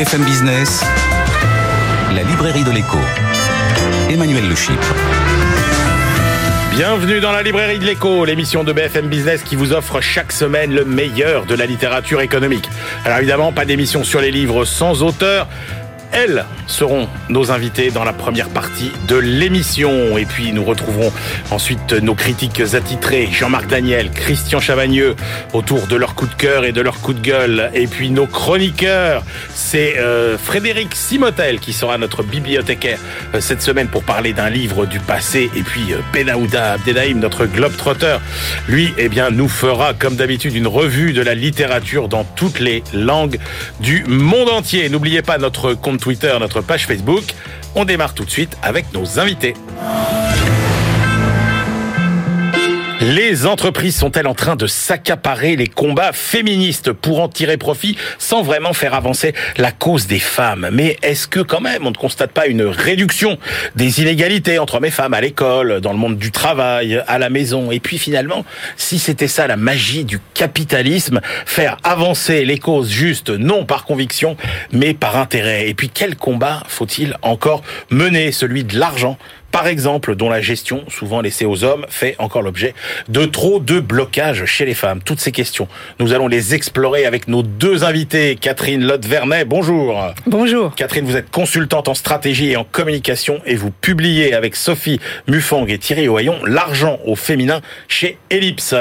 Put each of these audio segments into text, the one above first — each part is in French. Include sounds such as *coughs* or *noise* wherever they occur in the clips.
BFM Business, la librairie de l'écho. Emmanuel Le Bienvenue dans la librairie de l'écho, l'émission de BFM Business qui vous offre chaque semaine le meilleur de la littérature économique. Alors évidemment, pas d'émission sur les livres sans auteur, elles seront nos invités dans la première partie de l'émission. Et puis nous retrouverons ensuite nos critiques attitrés, Jean-Marc Daniel, Christian Chavagneux, autour de leur coup de cœur et de leur coup de gueule. Et puis nos chroniqueurs, c'est euh, Frédéric Simotel qui sera notre bibliothécaire euh, cette semaine pour parler d'un livre du passé. Et puis euh, Benaouda Abdelhaim, notre globe-trotter, lui, eh bien, nous fera comme d'habitude une revue de la littérature dans toutes les langues du monde entier. N'oubliez pas notre compte Twitter, notre page Facebook. On démarre tout de suite avec nos invités. Les entreprises sont-elles en train de s'accaparer les combats féministes pour en tirer profit sans vraiment faire avancer la cause des femmes? Mais est-ce que quand même on ne constate pas une réduction des inégalités entre hommes et femmes à l'école, dans le monde du travail, à la maison? Et puis finalement, si c'était ça la magie du capitalisme, faire avancer les causes justes, non par conviction, mais par intérêt. Et puis quel combat faut-il encore mener? Celui de l'argent par exemple, dont la gestion, souvent laissée aux hommes, fait encore l'objet de trop de blocages chez les femmes. Toutes ces questions, nous allons les explorer avec nos deux invités. Catherine Lotte-Vernet, bonjour. Bonjour. Catherine, vous êtes consultante en stratégie et en communication et vous publiez avec Sophie Mufang et Thierry Ohaillon L'argent au féminin chez Ellipse.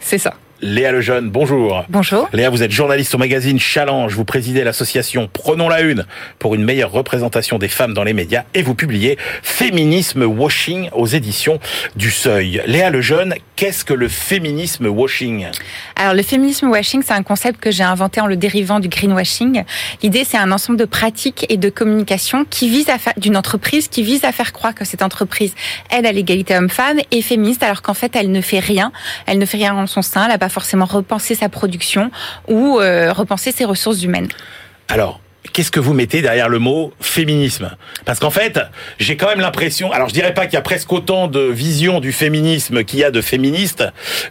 C'est ça. Léa Lejeune, bonjour. Bonjour. Léa, vous êtes journaliste au magazine Challenge, vous présidez l'association Prenons la Une pour une meilleure représentation des femmes dans les médias et vous publiez Féminisme Washing aux éditions du Seuil. Léa Lejeune, qu'est-ce que le féminisme washing? Alors le féminisme washing, c'est un concept que j'ai inventé en le dérivant du greenwashing. L'idée, c'est un ensemble de pratiques et de communication qui vise à faire d'une entreprise qui vise à faire croire que cette entreprise aide à l'égalité homme-femme et féministe alors qu'en fait elle ne fait rien. Elle ne fait rien en son sein. Elle forcément repenser sa production ou euh, repenser ses ressources humaines. Alors, qu'est-ce que vous mettez derrière le mot féminisme? Parce qu'en fait, j'ai quand même l'impression, alors je dirais pas qu'il y a presque autant de visions du féminisme qu'il y a de féministes,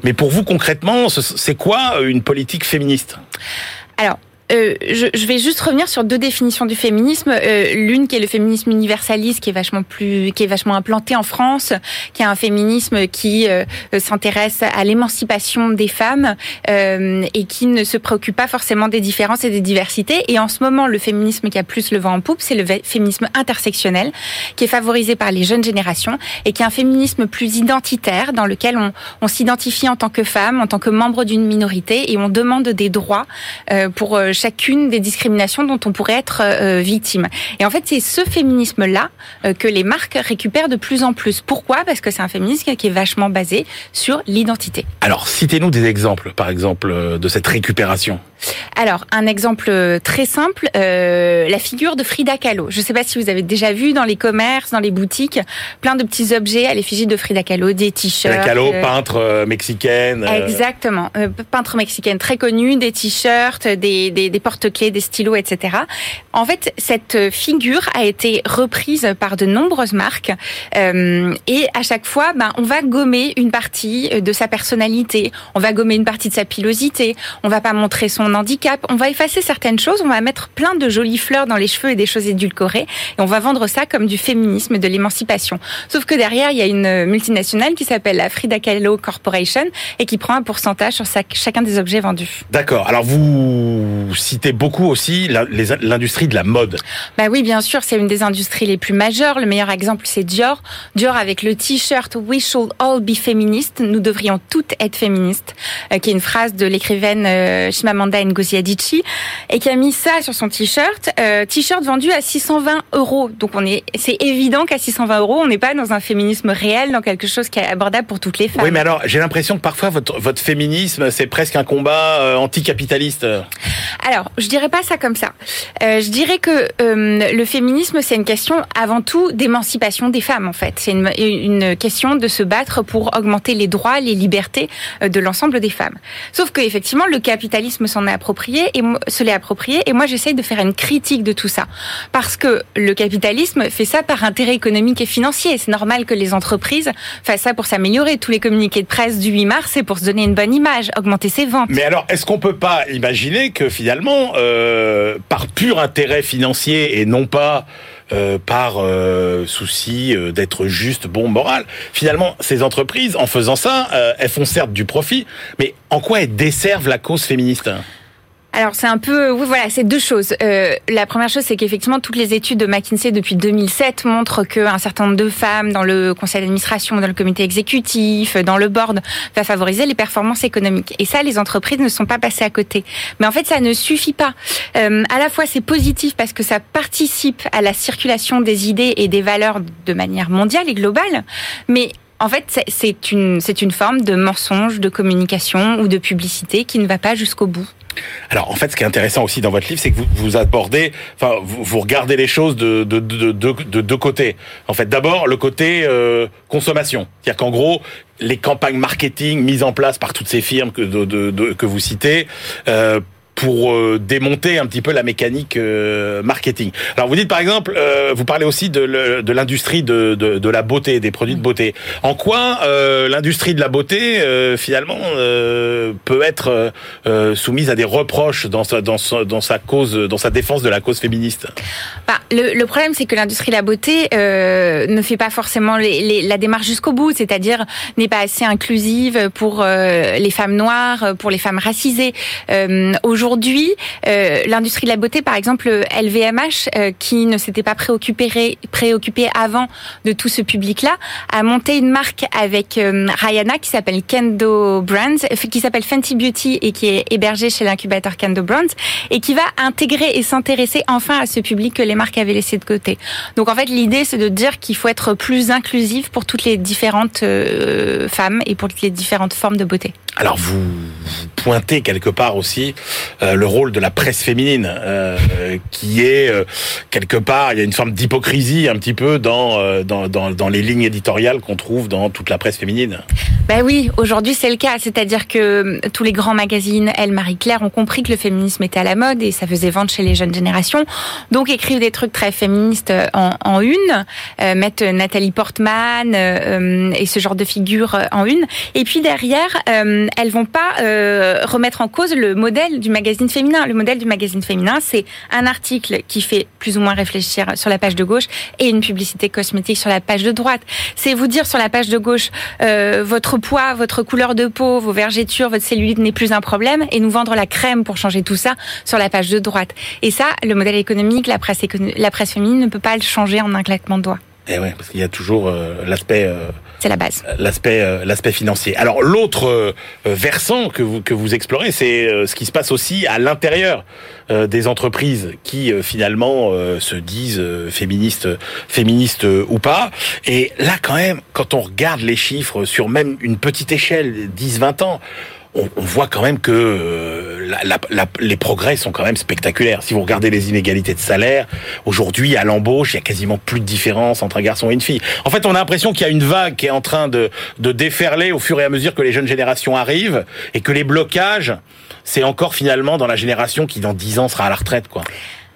mais pour vous concrètement, c'est quoi une politique féministe? Alors, euh, je, je, vais juste revenir sur deux définitions du féminisme. Euh, L'une qui est le féminisme universaliste, qui est vachement plus, qui est vachement implanté en France, qui est un féminisme qui euh, s'intéresse à l'émancipation des femmes euh, et qui ne se préoccupe pas forcément des différences et des diversités. Et en ce moment, le féminisme qui a plus le vent en poupe, c'est le féminisme intersectionnel, qui est favorisé par les jeunes générations et qui est un féminisme plus identitaire, dans lequel on, on s'identifie en tant que femme, en tant que membre d'une minorité, et on demande des droits euh, pour chacune des discriminations dont on pourrait être euh, victime. Et en fait, c'est ce féminisme-là euh, que les marques récupèrent de plus en plus. Pourquoi? Parce que c'est un féminisme qui est vachement basé sur l'identité. Alors, citez-nous des exemples, par exemple, euh, de cette récupération. Alors, un exemple très simple, euh, la figure de Frida Kahlo. Je ne sais pas si vous avez déjà vu dans les commerces, dans les boutiques, plein de petits objets à l'effigie de Frida Kahlo, des t-shirts. Frida Kahlo, peintre mexicaine. Exactement, peintre mexicaine très connue, des t-shirts, des, des des porte-clés, des stylos, etc. En fait, cette figure a été reprise par de nombreuses marques euh, et à chaque fois, ben, on va gommer une partie de sa personnalité, on va gommer une partie de sa pilosité, on va pas montrer son handicap, on va effacer certaines choses, on va mettre plein de jolies fleurs dans les cheveux et des choses édulcorées et on va vendre ça comme du féminisme, de l'émancipation. Sauf que derrière, il y a une multinationale qui s'appelle la Frida Kahlo Corporation et qui prend un pourcentage sur chacun des objets vendus. D'accord. Alors vous citez beaucoup aussi l'industrie de la mode. Bah oui, bien sûr, c'est une des industries les plus majeures. Le meilleur exemple, c'est Dior. Dior avec le t-shirt We should all be feminist. Nous devrions toutes être féministes, euh, qui est une phrase de l'écrivaine euh, Chimamanda Ngozi Adichie, et qui a mis ça sur son t-shirt. Euh, t-shirt vendu à 620 euros. Donc on est, c'est évident qu'à 620 euros, on n'est pas dans un féminisme réel, dans quelque chose qui est abordable pour toutes les femmes. Oui, mais alors j'ai l'impression que parfois votre, votre féminisme, c'est presque un combat anticapitaliste. Alors, je dirais pas ça comme ça. Euh, je dirais que euh, le féminisme, c'est une question avant tout d'émancipation des femmes, en fait. C'est une, une, question de se battre pour augmenter les droits, les libertés euh, de l'ensemble des femmes. Sauf que effectivement, le capitalisme s'en approprié et se l'est approprié. Et moi, j'essaye de faire une critique de tout ça, parce que le capitalisme fait ça par intérêt économique et financier. C'est normal que les entreprises fassent ça pour s'améliorer. Tous les communiqués de presse du 8 mars, c'est pour se donner une bonne image, augmenter ses ventes. Mais alors, est-ce qu'on peut pas imaginer que finalement euh, par pur intérêt financier et non pas euh, par euh, souci d'être juste, bon, moral. Finalement, ces entreprises, en faisant ça, elles font certes du profit, mais en quoi elles desservent la cause féministe? Alors c'est un peu, oui voilà, c'est deux choses. Euh, la première chose, c'est qu'effectivement toutes les études de McKinsey depuis 2007 montrent qu'un certain nombre de femmes dans le conseil d'administration, dans le comité exécutif, dans le board, va favoriser les performances économiques. Et ça, les entreprises ne sont pas passées à côté. Mais en fait, ça ne suffit pas. Euh, à la fois, c'est positif parce que ça participe à la circulation des idées et des valeurs de manière mondiale et globale, mais en fait, c'est- une, c'est une forme de mensonge, de communication ou de publicité qui ne va pas jusqu'au bout. Alors, en fait, ce qui est intéressant aussi dans votre livre, c'est que vous, vous abordez, enfin, vous, regardez les choses de, de, de, de, de deux côtés. En fait, d'abord, le côté euh, consommation. C'est-à-dire qu'en gros, les campagnes marketing mises en place par toutes ces firmes que vous citez, euh, pour euh, démonter un petit peu la mécanique euh, marketing. Alors vous dites par exemple, euh, vous parlez aussi de, l'industrie de, de, de la beauté, des produits de beauté. En quoi euh, l'industrie de la beauté euh, finalement euh, peut être soumise à des reproches dans sa, dans, sa, cause, dans sa défense de la cause féministe? Bah, le, le problème, c'est que l'industrie de la beauté ne fait pas forcément les, les- la démarche jusqu'au bout, c'est-à-dire n'est pas assez inclusive pour les femmes noires, pour les femmes racisées. Euh, Aujourd'hui, euh, l'industrie de la beauté, par exemple, LVMH, euh, qui ne s'était pas préoccupé, préoccupé avant de tout ce public-là, a monté une marque avec euh, Rihanna qui s'appelle Kendo Brands, qui s'appelle Fenty Beauty et qui est hébergée chez l'incubateur Kendo Brands et qui va intégrer et s'intéresser enfin à ce public que les marques avaient laissé de côté. Donc en fait, l'idée c'est de dire qu'il faut être plus inclusif pour toutes les différentes euh, femmes et pour toutes les différentes formes de beauté. Alors vous, pointez quelque part aussi le rôle de la presse féminine, euh, qui est euh, quelque part, il y a une forme d'hypocrisie un petit peu dans, euh, dans, les lignes éditoriales qu'on trouve dans toute la presse féminine. Ben oui, aujourd'hui c'est le cas, c'est-à-dire que euh, tous les grands magazines, Elle, Marie-Claire, ont compris que le féminisme était à la mode et ça faisait vendre chez les jeunes générations, donc écrivent des trucs très féministes en, une, euh, mettent Nathalie Portman euh, et ce genre de figure en une, et puis derrière, euh, elles vont pas euh, remettre en cause le modèle du magazine féminin. Le modèle du magazine féminin, c'est un article qui fait plus ou moins réfléchir sur la page de gauche et une publicité cosmétique sur la page de droite. C'est vous dire sur la page de gauche, euh, votre poids, votre couleur de peau, vos vergetures, votre cellulite n'est plus un problème et nous vendre la crème pour changer tout ça sur la page de droite. Et ça, le modèle économique, la presse, écono- la presse féminine ne peut pas le changer en un claquement de doigts. Et ouais, parce qu'il y a toujours euh, l'aspect euh, C'est la base. l'aspect euh, l'aspect financier. Alors l'autre euh, versant que vous que vous explorez, c'est euh, ce qui se passe aussi à l'intérieur euh, des entreprises qui euh, finalement euh, se disent euh, féministes féministes euh, ou pas. Et là quand même, quand on regarde les chiffres sur même une petite échelle 10-20 ans, on, on voit quand même que euh, la- la- la- les progrès sont quand même spectaculaires. Si vous regardez les inégalités de salaire, aujourd'hui à l'embauche, il y a quasiment plus de différence entre un garçon et une fille. En fait, on a l'impression qu'il y a une vague qui est en train de, de déferler au fur et à mesure que les jeunes générations arrivent et que les blocages, c'est encore finalement dans la génération qui dans 10 ans sera à la retraite, quoi.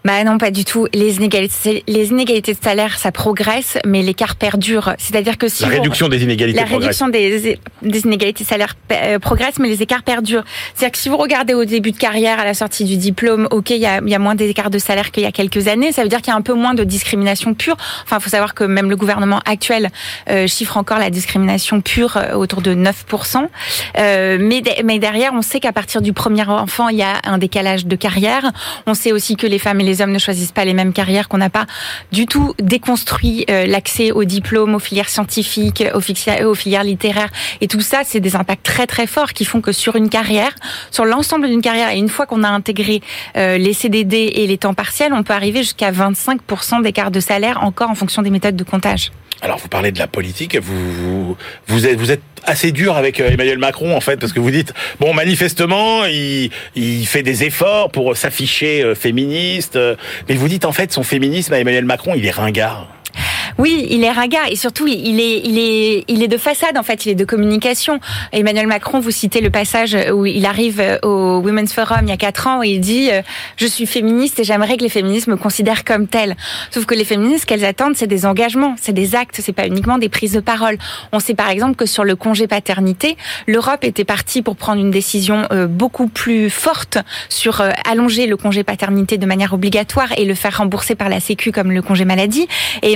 Bah non, pas du tout. Les inégalités, les inégalités de salaire, ça progresse, mais l'écart perdure. C'est-à-dire que si La vous- réduction des inégalités la progresse. réduction des, des inégalités de salaire euh, progresse, mais les écarts perdurent. C'est-à-dire que si vous regardez au début de carrière, à la sortie du diplôme, ok, il y a, y a moins d'écarts de salaire qu'il y a quelques années. Ça veut dire qu'il y a un peu moins de discrimination pure. Enfin, faut savoir que même le gouvernement actuel euh, chiffre encore la discrimination pure euh, autour de 9%. Euh, mais, de- mais derrière, on sait qu'à partir du premier enfant, il y a un décalage de carrière. On sait aussi que les femmes et les hommes ne choisissent pas les mêmes carrières, qu'on n'a pas du tout déconstruit euh, l'accès aux diplômes, aux filières scientifiques, aux, filières littéraires. Et tout ça, c'est des impacts très très forts qui font que sur une carrière, sur l'ensemble d'une carrière, et une fois qu'on a intégré euh, les CDD et les temps partiels, on peut arriver jusqu'à 25% d'écart de salaire encore en fonction des méthodes de comptage. Alors vous parlez de la politique, vous êtes assez dur avec euh, Emmanuel Macron en fait parce que vous dites bon manifestement il il fait des efforts pour s'afficher euh, féministe euh, mais vous dites en fait son féminisme à Emmanuel Macron il est ringard. Oui, il est ringard et surtout il est, il est, il est de façade en fait, il est de communication. Emmanuel Macron, vous citez le passage où il arrive au Women's Forum il y a quatre ans et il dit euh, je suis féministe et j'aimerais que les féministes me considèrent comme telle. Sauf que les féministes, qu'elles attendent, c'est des engagements, c'est des actes, c'est pas uniquement des prises de parole. On sait par exemple que sur le congé paternité, l'Europe était partie pour prendre une décision euh, beaucoup plus forte sur euh, allonger le congé paternité de manière obligatoire et le faire rembourser par la Sécu comme le congé maladie.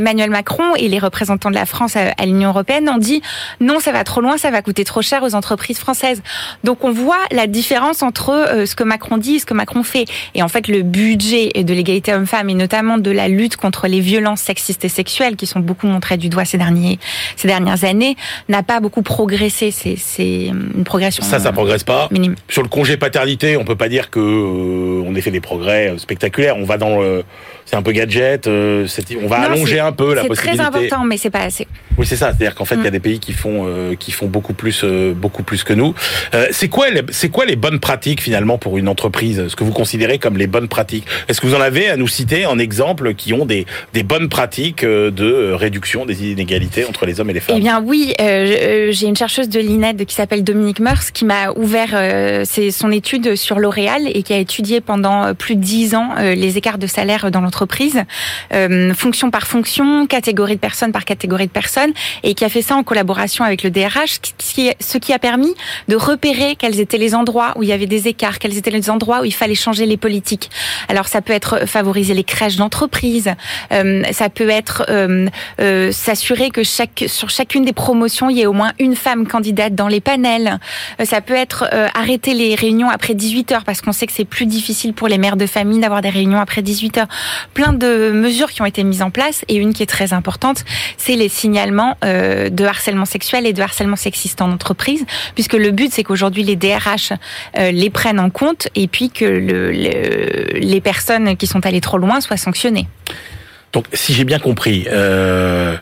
Emmanuel Macron et les représentants de la France à, l'Union européenne ont dit non, ça va trop loin, ça va coûter trop cher aux entreprises françaises. Donc on voit la différence entre euh, ce que Macron dit et ce que Macron fait. Et en fait, le budget de l'égalité homme-femme et notamment de la lutte contre les violences sexistes et sexuelles qui sont beaucoup montrées du doigt ces derniers ces dernières années n'a pas beaucoup progressé. C'est une progression. Ça, ça progresse pas. Minime. Sur le congé paternité, on peut pas dire que euh, on ait fait des progrès spectaculaires. On va dans le c'est un peu gadget. Euh, on va allonger un peu la possibilité. C'est très important, mais c'est pas assez. Oui, c'est ça. C'est-à-dire qu'en fait, il y a mm. des pays qui font euh, qui font beaucoup plus euh, beaucoup plus que nous. c'est quoi c'est quoi les bonnes pratiques finalement pour une entreprise Ce que vous considérez comme les bonnes pratiques? Est-ce que vous en avez à nous citer en exemple qui ont des des bonnes pratiques de réduction des inégalités entre les hommes et les femmes? Eh bien oui, j'ai une chercheuse de l'INED qui s'appelle Dominique Meurs qui m'a ouvert c'est son étude sur L'Oréal et qui a étudié pendant plus de dix ans les écarts de salaire dans l'entreprise entreprise, euh, fonction par fonction, catégorie de personnes par catégorie de personnes, et qui a fait ça en collaboration avec le DRH, ce qui a permis de repérer quels étaient les endroits où il y avait des écarts, quels étaient les endroits où il fallait changer les politiques. Alors ça peut être favoriser les crèches d'entreprise, euh, ça peut être euh, s'assurer que chaque, sur chacune des promotions, il y ait au moins une femme candidate dans les panels. ça peut être arrêter les réunions après 18 heures parce qu'on sait que c'est plus difficile pour les mères de famille d'avoir des réunions après 18 heures plein de mesures qui ont été mises en place et une qui est très importante, c'est les signalements euh, de harcèlement sexuel et de harcèlement sexiste en entreprise, puisque le but c'est qu'aujourd'hui les DRH euh, les prennent en compte et puis que le, les personnes qui sont allées trop loin soient sanctionnées. Donc, si j'ai bien compris, euh,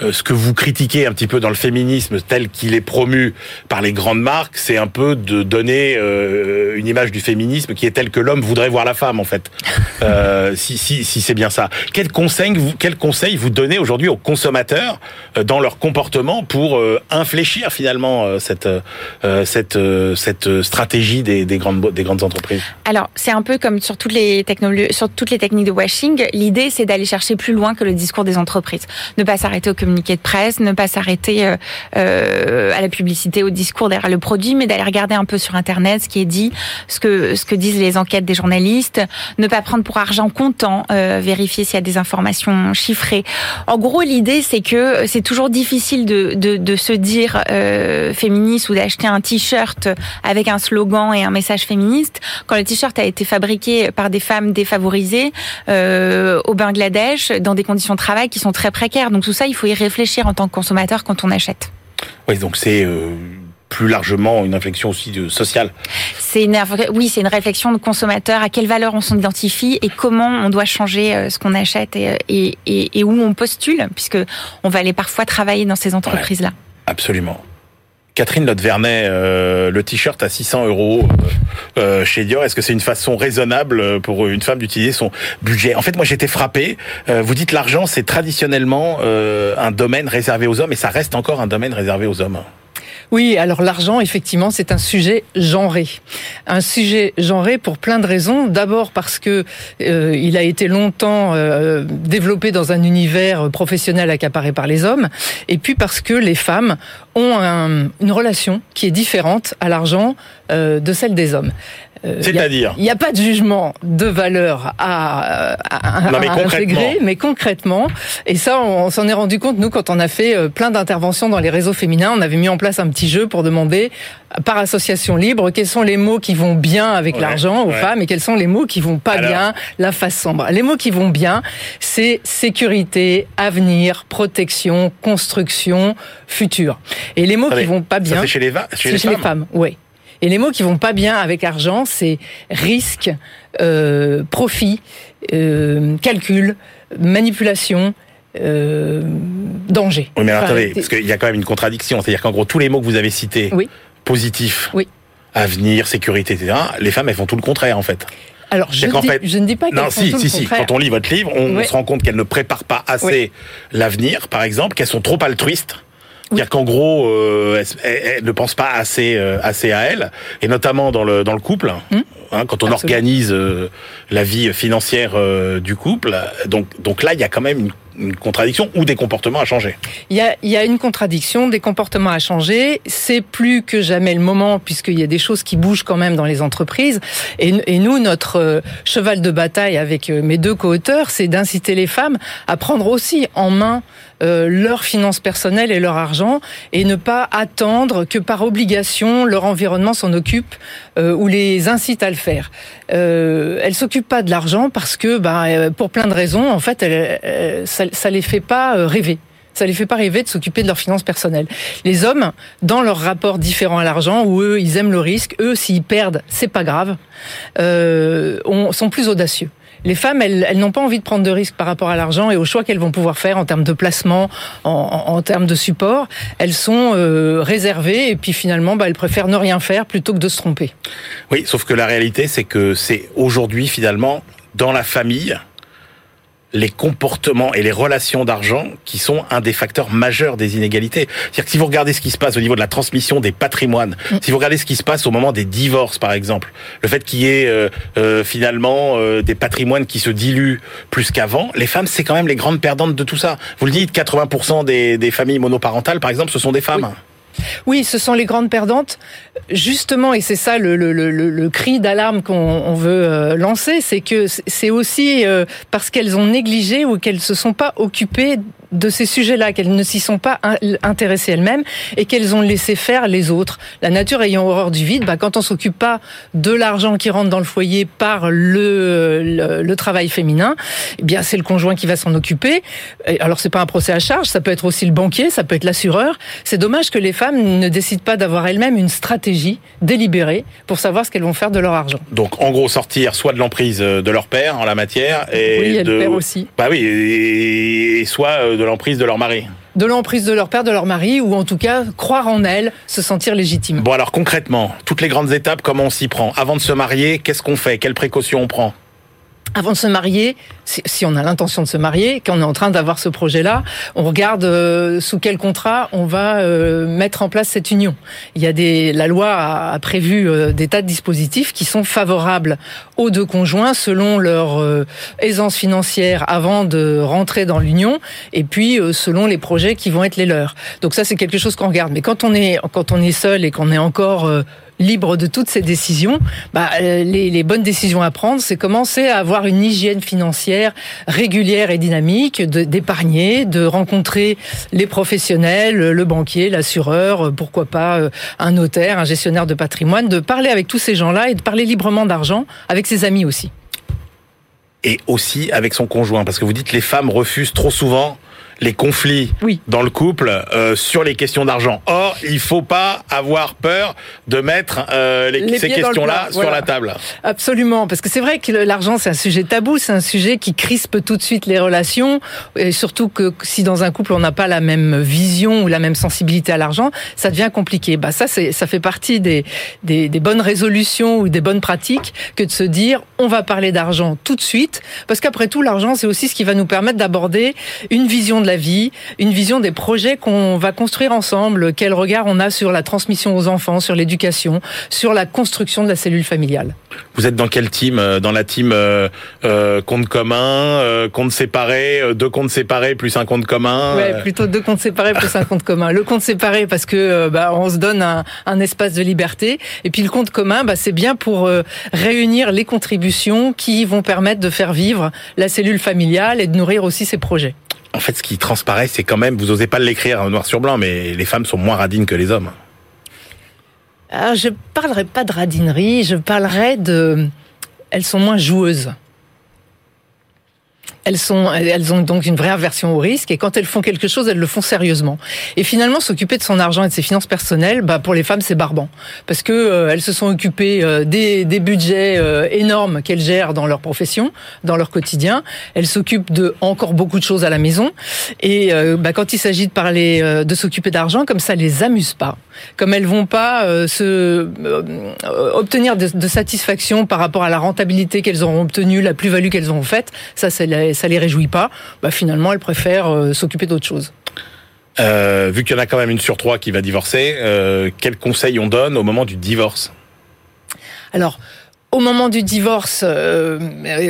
ce que vous critiquez un petit peu dans le féminisme tel qu'il est promu par les grandes marques, c'est un peu de donner euh, une image du féminisme qui est telle que l'homme voudrait voir la femme, en fait. *laughs* Euh, si si, si c'est bien ça. Quel conseil vous, quel conseil vous donnez aujourd'hui aux consommateurs dans leur comportement pour infléchir finalement cette cette cette stratégie des, des grandes des grandes entreprises? Alors c'est un peu comme sur toutes les sur toutes les techniques de washing. L'idée c'est d'aller chercher plus loin que le discours des entreprises, ne pas s'arrêter au communiqué de presse, ne pas s'arrêter euh, euh, à la publicité, au discours derrière le produit, mais d'aller regarder un peu sur Internet ce qui est dit, ce que ce que disent les enquêtes des journalistes, ne pas prendre pour argent comptant, euh, vérifier s'il y a des informations chiffrées. En gros, l'idée c'est que c'est toujours difficile de, de, de se dire euh, féministe ou d'acheter un t-shirt avec un slogan et un message féministe quand le t-shirt a été fabriqué par des femmes défavorisées euh, au Bangladesh dans des conditions de travail qui sont très précaires. Donc tout ça, il faut y réfléchir en tant que consommateur quand on achète. Oui, donc c'est euh, plus largement une réflexion aussi de sociale. C'est une oui, c'est une réflexion de consommateur à quelle valeur on s'identifie et comment on doit changer euh, ce qu'on achète et, et, et, où on postule puisque on va aller parfois travailler dans ces entreprises là. absolument. Catherine Lotte-Vernet, euh, le t-shirt à 600 euros euh, chez Dior, est-ce que c'est une façon raisonnable pour une femme d'utiliser son budget? En fait, moi j'étais frappé. Euh, vous dites l'argent, c'est traditionnellement un domaine réservé aux hommes, et ça reste encore un domaine réservé aux hommes. Oui, alors l'argent, effectivement, c'est un sujet genré. Un sujet genré pour plein de raisons. D'abord parce que euh, il a été longtemps euh, développé dans un univers professionnel accaparé par les hommes, et puis parce que les femmes ont une relation qui est différente à l'argent euh, de celle des hommes. Euh, C'est-à-dire Il n'y a, pas de jugement de valeur à, à, mais intégrer, mais concrètement, et ça, on, s'en est rendu compte, nous, quand on a fait euh, plein d'interventions dans les réseaux féminins, on avait mis en place un petit jeu pour demander, par association libre, quels sont les mots qui vont bien avec l'argent aux femmes et quels sont les mots qui vont pas bien, la face sombre. Les mots qui vont bien, c'est sécurité, avenir, protection, construction, futur. Et les mots qui vont pas bien, c'est chez les, chez les femmes. Oui. Et les mots qui vont pas bien avec argent, c'est risque, euh, profit, euh, calcul, manipulation. Euh, danger. Oui, mais attendez, parce qu'il y a quand même une contradiction. C'est-à-dire qu'en gros, tous les mots que vous avez cités, oui. positif, oui. avenir, sécurité, etc., les femmes, elles font tout le contraire, en fait. Alors, je, ne dis pas Non, si, si, si. Quand on lit votre livre, on, se rend compte qu'elles ne préparent pas assez l'avenir, par exemple, qu'elles sont trop altruistes. C'est-à-dire qu'en gros, euh, elles, ne pensent pas assez, euh, assez à elles, et notamment dans le, dans le couple. Hum. Hein, quand on organise euh, la vie financière euh, du couple. Donc, donc là, il y a quand même une, contradiction ou des comportements à changer. Il y a, il y a une contradiction, des comportements à changer. C'est plus que jamais le moment, puisqu'il y a des choses qui bougent quand même dans les entreprises. Et, et nous, notre euh, cheval de bataille avec mes deux co-auteurs, c'est d'inciter les femmes à prendre aussi en main euh, leurs finances personnelles et leur argent et ne pas attendre que par obligation leur environnement s'en occupe euh, ou les incite à le faire. Euh, elles pas de l'argent parce que, bah, euh, pour plein de raisons, en fait, elles, ça, ça les fait pas euh, rêver. Ça les fait pas rêver de s'occuper de leurs finances personnelles. Les hommes, dans leur rapport différent à l'argent, où eux, ils aiment le risque, eux, s'ils perdent, c'est pas grave, euh, on, sont plus audacieux les femmes, elles, elles n'ont pas envie de prendre de risques par rapport à l'argent et aux choix qu'elles vont pouvoir faire en termes de placement, en, en, termes de support. Elles sont euh, réservées et puis finalement, bah, elles préfèrent ne rien faire plutôt que de se tromper. Oui, sauf que la réalité, c'est que c'est aujourd'hui finalement dans la famille les comportements et les relations d'argent qui sont un des facteurs majeurs des inégalités. C'est-à-dire que si vous regardez ce qui se passe au niveau de la transmission des patrimoines, mm. si vous regardez ce qui se passe au moment des divorces, par exemple, le fait qu'il y ait euh, euh, finalement euh, des patrimoines qui se diluent plus qu'avant, les femmes, c'est quand même les grandes perdantes de tout ça. Vous le dites, 80% des, des familles monoparentales, par exemple, ce sont des femmes. Oui, ce sont les grandes perdantes. Justement, et c'est ça le cri d'alarme qu'on veut euh, lancer, c'est que c'est aussi euh, parce qu'elles ont négligé ou qu'elles se sont pas occupées de ces sujets-là, qu'elles ne s'y sont pas intéressées elles-mêmes et qu'elles ont laissé faire les autres. La nature ayant horreur du vide, bah, quand on s'occupe pas de l'argent qui rentre dans le foyer par le, le, travail féminin, eh bien c'est le conjoint qui va s'en occuper. Alors c'est pas un procès à charge, ça peut être aussi le banquier, ça peut être l'assureur. C'est dommage que les femmes ne décident pas d'avoir elles-mêmes une stratégie délibérée pour savoir ce qu'elles vont faire de leur argent. Donc en gros sortir soit de l'emprise de leur père en la matière et oui, de... le père aussi. Bah oui, et soit de l'emprise de leur mari de l'emprise de leur père, de leur mari, ou en tout cas croire en elles, se sentir légitime. Bon alors concrètement, toutes les grandes étapes, comment on s'y prend Avant de se marier, qu'est-ce qu'on fait Quelles précautions on prend avant de se marier, si on a l'intention de se marier, qu'on est en train d'avoir ce projet-là, on regarde euh, sous quel contrat on va euh, mettre en place cette union. Il y a des, la loi a, prévu euh, des tas de dispositifs qui sont favorables aux deux conjoints selon leur aisance financière avant de rentrer dans l'union, et puis selon les projets qui vont être les leurs. Donc ça, c'est quelque chose qu'on regarde. Mais quand on est quand on est seul et qu'on est encore libre de toutes ces décisions, bah, euh, les, bonnes décisions à prendre, c'est commencer à avoir une hygiène financière régulière et dynamique, d'épargner, de, rencontrer les professionnels, le banquier, l'assureur, pourquoi pas euh, un notaire, un gestionnaire de patrimoine, de parler avec tous ces gens-là et de parler librement d'argent avec ses amis aussi. Et aussi avec son conjoint, parce que vous dites les femmes refusent trop souvent les conflits dans le couple euh, sur les questions d'argent. Or, il faut pas avoir peur de mettre euh, les, ces questions-là sur la table. Absolument, parce que c'est vrai que l'argent c'est un sujet tabou, c'est un sujet qui crispe tout de suite les relations, et surtout que si dans un couple on n'a pas la même vision ou la même sensibilité à l'argent, ça devient compliqué. Bah ça ça fait partie des, des, des bonnes résolutions ou des bonnes pratiques que de se dire on va parler d'argent tout de suite, parce qu'après tout l'argent c'est aussi ce qui va nous permettre d'aborder une vision de la vie, une vision des projets qu'on va construire ensemble, quel regard on a sur la transmission aux enfants, sur l'éducation, sur la construction de la cellule familiale. Vous êtes dans quel team euh, Dans la team euh, euh, compte commun, euh, compte séparé, euh, deux comptes séparés plus un compte commun Ouais, plutôt deux comptes séparés plus un compte commun. Le compte séparé parce que bah, on se donne un, un, espace de liberté, et puis le compte commun, bah, c'est bien pour réunir les contributions qui vont permettre de faire vivre la cellule familiale et de nourrir aussi ses projets en fait, ce qui transparaît, c'est quand même, vous osez pas l'écrire noir sur blanc, mais les femmes sont moins radines que les hommes. Alors, je parlerai pas de radinerie, je parlerai de, elles sont moins joueuses. Elles sont, elles ont donc une vraie aversion au risque et quand elles font quelque chose, elles le font sérieusement. Et finalement, s'occuper de son argent et de ses finances personnelles, bah pour les femmes, c'est barbant parce que euh, elles se sont occupées euh, des, des, budgets euh, énormes qu'elles gèrent dans leur profession, dans leur quotidien. Elles s'occupent de encore beaucoup de choses à la maison et bah, quand il s'agit de parler, de s'occuper d'argent, comme ça, les amuse pas. Comme elles vont pas se obtenir de, de, satisfaction par rapport à la rentabilité qu'elles auront obtenue, la plus-value qu'elles auront faite, ça, c'est ça les réjouit pas, bah finalement elles préfèrent euh, s'occuper d'autre chose. Euh, vu qu'il y en a quand même une sur trois qui va divorcer, euh, quels conseils on donne au moment du divorce? Alors, au moment du divorce,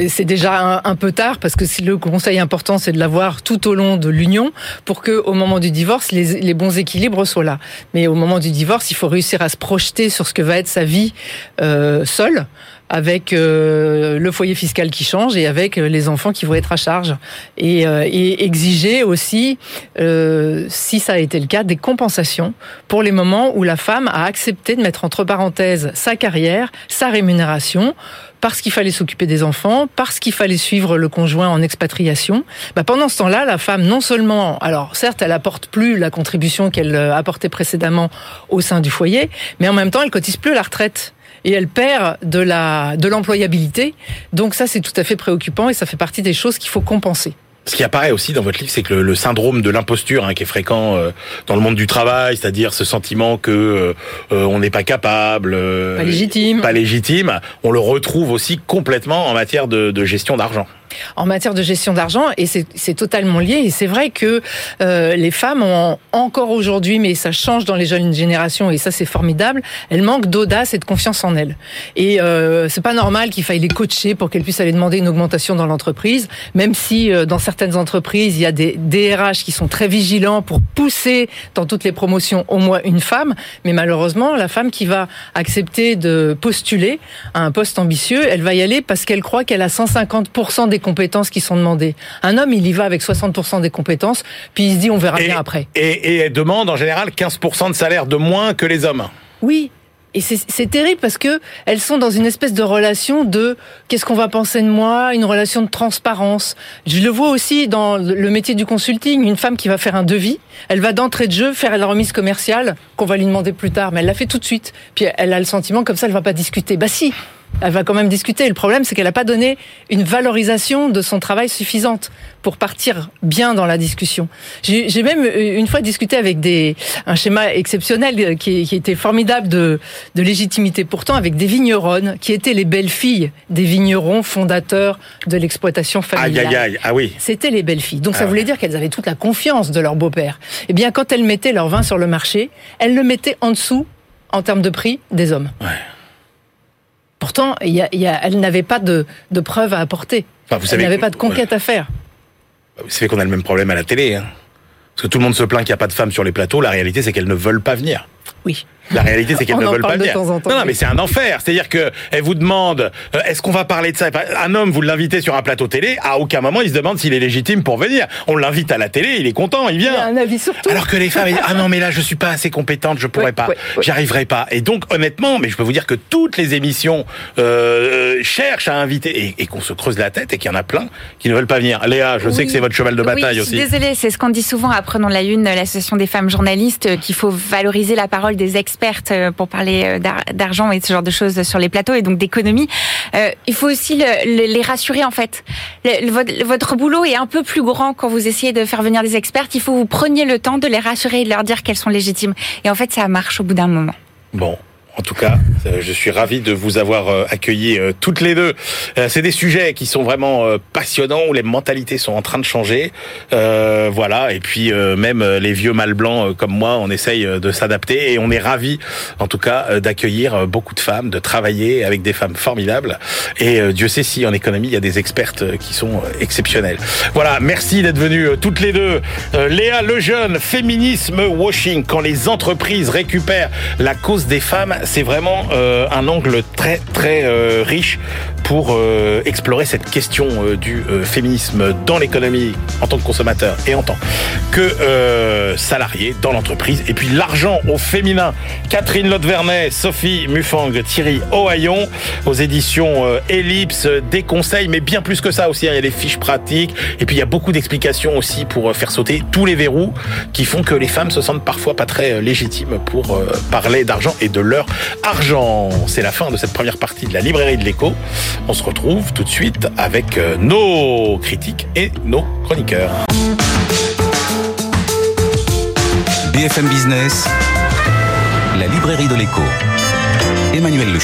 c'est déjà un, peu tard parce que le conseil important, c'est de l'avoir tout au long de l'union pour que, au moment du divorce, les, les, bons équilibres soient là. Mais au moment du divorce, il faut réussir à se projeter sur ce que va être sa vie seule avec euh, le foyer fiscal qui change et avec euh, les enfants qui vont être à charge. Et, euh, et exiger aussi, si ça a été le cas, des compensations pour les moments où la femme a accepté de mettre entre parenthèses sa carrière, sa rémunération, parce qu'il fallait s'occuper des enfants, parce qu'il fallait suivre le conjoint en expatriation. Bah pendant ce temps-là, la femme, non seulement, alors certes, elle apporte plus la contribution qu'elle apportait précédemment au sein du foyer, mais en même temps, elle cotise plus la retraite et elle perd de la de l'employabilité. Donc ça, c'est tout à fait préoccupant et ça fait partie des choses qu'il faut compenser. Ce qui apparaît aussi dans votre livre, c'est que le, syndrome de l'imposture, hein, qui est fréquent euh, dans le monde du travail, c'est-à-dire ce sentiment que euh, euh, on n'est pas capable, pas légitime, pas légitime, on le retrouve aussi complètement en matière de, de gestion d'argent en matière de gestion d'argent et c'est totalement lié. Et c'est vrai que euh, les femmes ont encore aujourd'hui, mais ça change dans les jeunes générations et ça c'est formidable. Elles manquent d'audace et de confiance en elles. Et euh, c'est pas normal qu'il faille les coacher pour qu'elles puissent aller demander une augmentation dans l'entreprise, même si euh, dans certaines entreprises il y a des DRH qui sont très vigilants pour pousser dans toutes les promotions au moins une femme. Mais malheureusement, la femme qui va accepter de postuler à un poste ambitieux, elle va y aller parce qu'elle croit qu'elle a 150% des compétences qui sont demandées. Un homme, il y va avec 60% des compétences, puis il se dit on verra bien après. Et, et elle demande en général 15% de salaire de moins que les hommes. Oui, et c'est terrible parce que elles sont dans une espèce de relation de qu'est-ce qu'on va penser de moi, une relation de transparence. Je le vois aussi dans le métier du consulting, une femme qui va faire un devis, elle va d'entrée de jeu faire la remise commerciale qu'on va lui demander plus tard, mais elle l'a fait tout de suite. Puis elle a le sentiment comme ça, elle va pas discuter. Bah si, elle va quand même discuter. Le problème, c'est qu'elle n'a pas donné une valorisation de son travail suffisante pour partir bien dans la discussion. J'ai même euh, une fois discuté avec des un schéma exceptionnel euh, qui, qui était formidable de, de légitimité pourtant avec des vigneronnes qui étaient les belles filles des vignerons fondateurs de l'exploitation familiale. Aïe aïe aïe, ah oui. C'était les belles filles. Donc ça ah voulait dire qu'elles avaient toute la confiance de leur beau-père. Eh bien, quand elles mettaient leur vin sur le marché, elles le mettaient en dessous en termes de prix des hommes. Ouais. Pourtant, il y a, y a, elle n'avait pas de, de preuves à apporter. Enfin, vous elle n'avait pas de conquête à faire. Vous savez qu'on a le même problème à la télé. Hein. Parce que tout le monde se plaint qu'il n'y a pas de femmes sur les plateaux. La réalité, c'est qu'elles ne veulent pas venir. Oui. La réalité, c'est qu'elles *laughs* ne veulent pas venir. non, non, mais c'est un enfer. C'est-à-dire que elle vous demande, euh, est-ce qu'on va parler de ça? Un homme, vous l'invitez sur un plateau télé, à aucun moment il se demande s'il est légitime pour venir. On l'invite à la télé, il est content, il vient. Il a un avis surtout. Alors que les femmes, disent, *laughs* ah non, mais là, je suis pas assez compétente, je pourrais pas, j'y arriverai pas. Et donc, honnêtement, mais je peux vous dire que toutes les émissions euh, cherchent à inviter et, qu'on se creuse la tête et qu'il y en a plein qui ne veulent pas venir. Léa, je sais que c'est votre cheval de bataille oui, aussi. Désolée, c'est ce qu'on dit souvent dans la une, l'association des femmes journalistes, euh, qu'il faut valoriser la parole des expertes pour parler euh, d'argent et ce genre de choses sur les plateaux et donc d'économie. Euh, il faut aussi les rassurer en fait. votre, boulot est un peu plus grand quand vous essayez de faire venir des experts. Il faut que vous preniez le temps de les rassurer et de leur dire qu'elles sont légitimes. Et en fait, ça marche au bout d'un moment. Bon, en tout cas, euh, je suis ravi de vous avoir euh, accueilli euh, toutes les deux. C'est des sujets qui sont vraiment passionnants où les mentalités sont en train de changer. Euh, voilà, et puis même les vieux mâles blancs comme moi, on essaye de s'adapter et on est ravi, en tout cas, d'accueillir beaucoup de femmes, de travailler avec des femmes formidables. Et Dieu sait si en économie il y a des expertes qui sont exceptionnelles. Voilà, merci d'être venues toutes les deux. Léa Lejeune, féminisme washing, quand les entreprises récupèrent la cause des femmes c'est vraiment un angle très très riche pour explorer cette question du féminisme dans l'économie en tant que consommateur et en tant que salarié dans l'entreprise. Et puis l'argent au féminin. Catherine Lotte-Vernet, Sophie Mufang, Thierry Ohaillon aux éditions Ellipse, des conseils, mais bien plus que ça aussi. Hein. Il y a des fiches pratiques et puis il y a beaucoup d'explications aussi pour faire sauter tous les verrous qui font que les femmes se sentent parfois pas très légitimes pour parler d'argent et de leur argent. C'est la fin de cette première partie de la librairie de l'écho. On se retrouve tout de suite avec euh, nos critiques et nos chroniqueurs. BFM Business, la librairie de l'écho. Emmanuel Le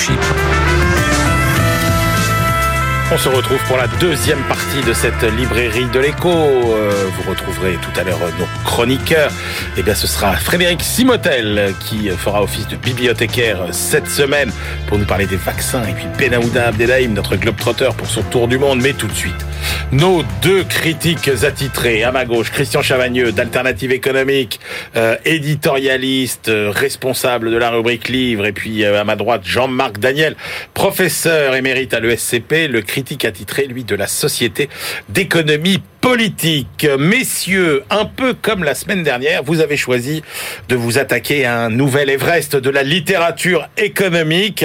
on se retrouve pour la deuxième partie de cette librairie de l'écho. Euh, vous retrouverez tout à l'heure nos chroniqueurs. Eh bien, ce sera Frédéric Simotel qui fera office de bibliothécaire cette semaine pour nous parler des vaccins. Et puis Benaouda Abdelhaim, notre globetrotter pour son tour du monde. Mais tout de suite, nos deux critiques attitrés. À ma gauche, Christian Chavagneux d'Alternative économique, euh, éditorialiste, euh, responsable de la rubrique livre. Et puis à ma droite, Jean-Marc Daniel, professeur émérite à l'ESCP, le critique attitré, lui, de la Société d'économie politique. Messieurs, un peu comme la semaine dernière, vous avez choisi de vous attaquer à un nouvel Everest de la littérature économique.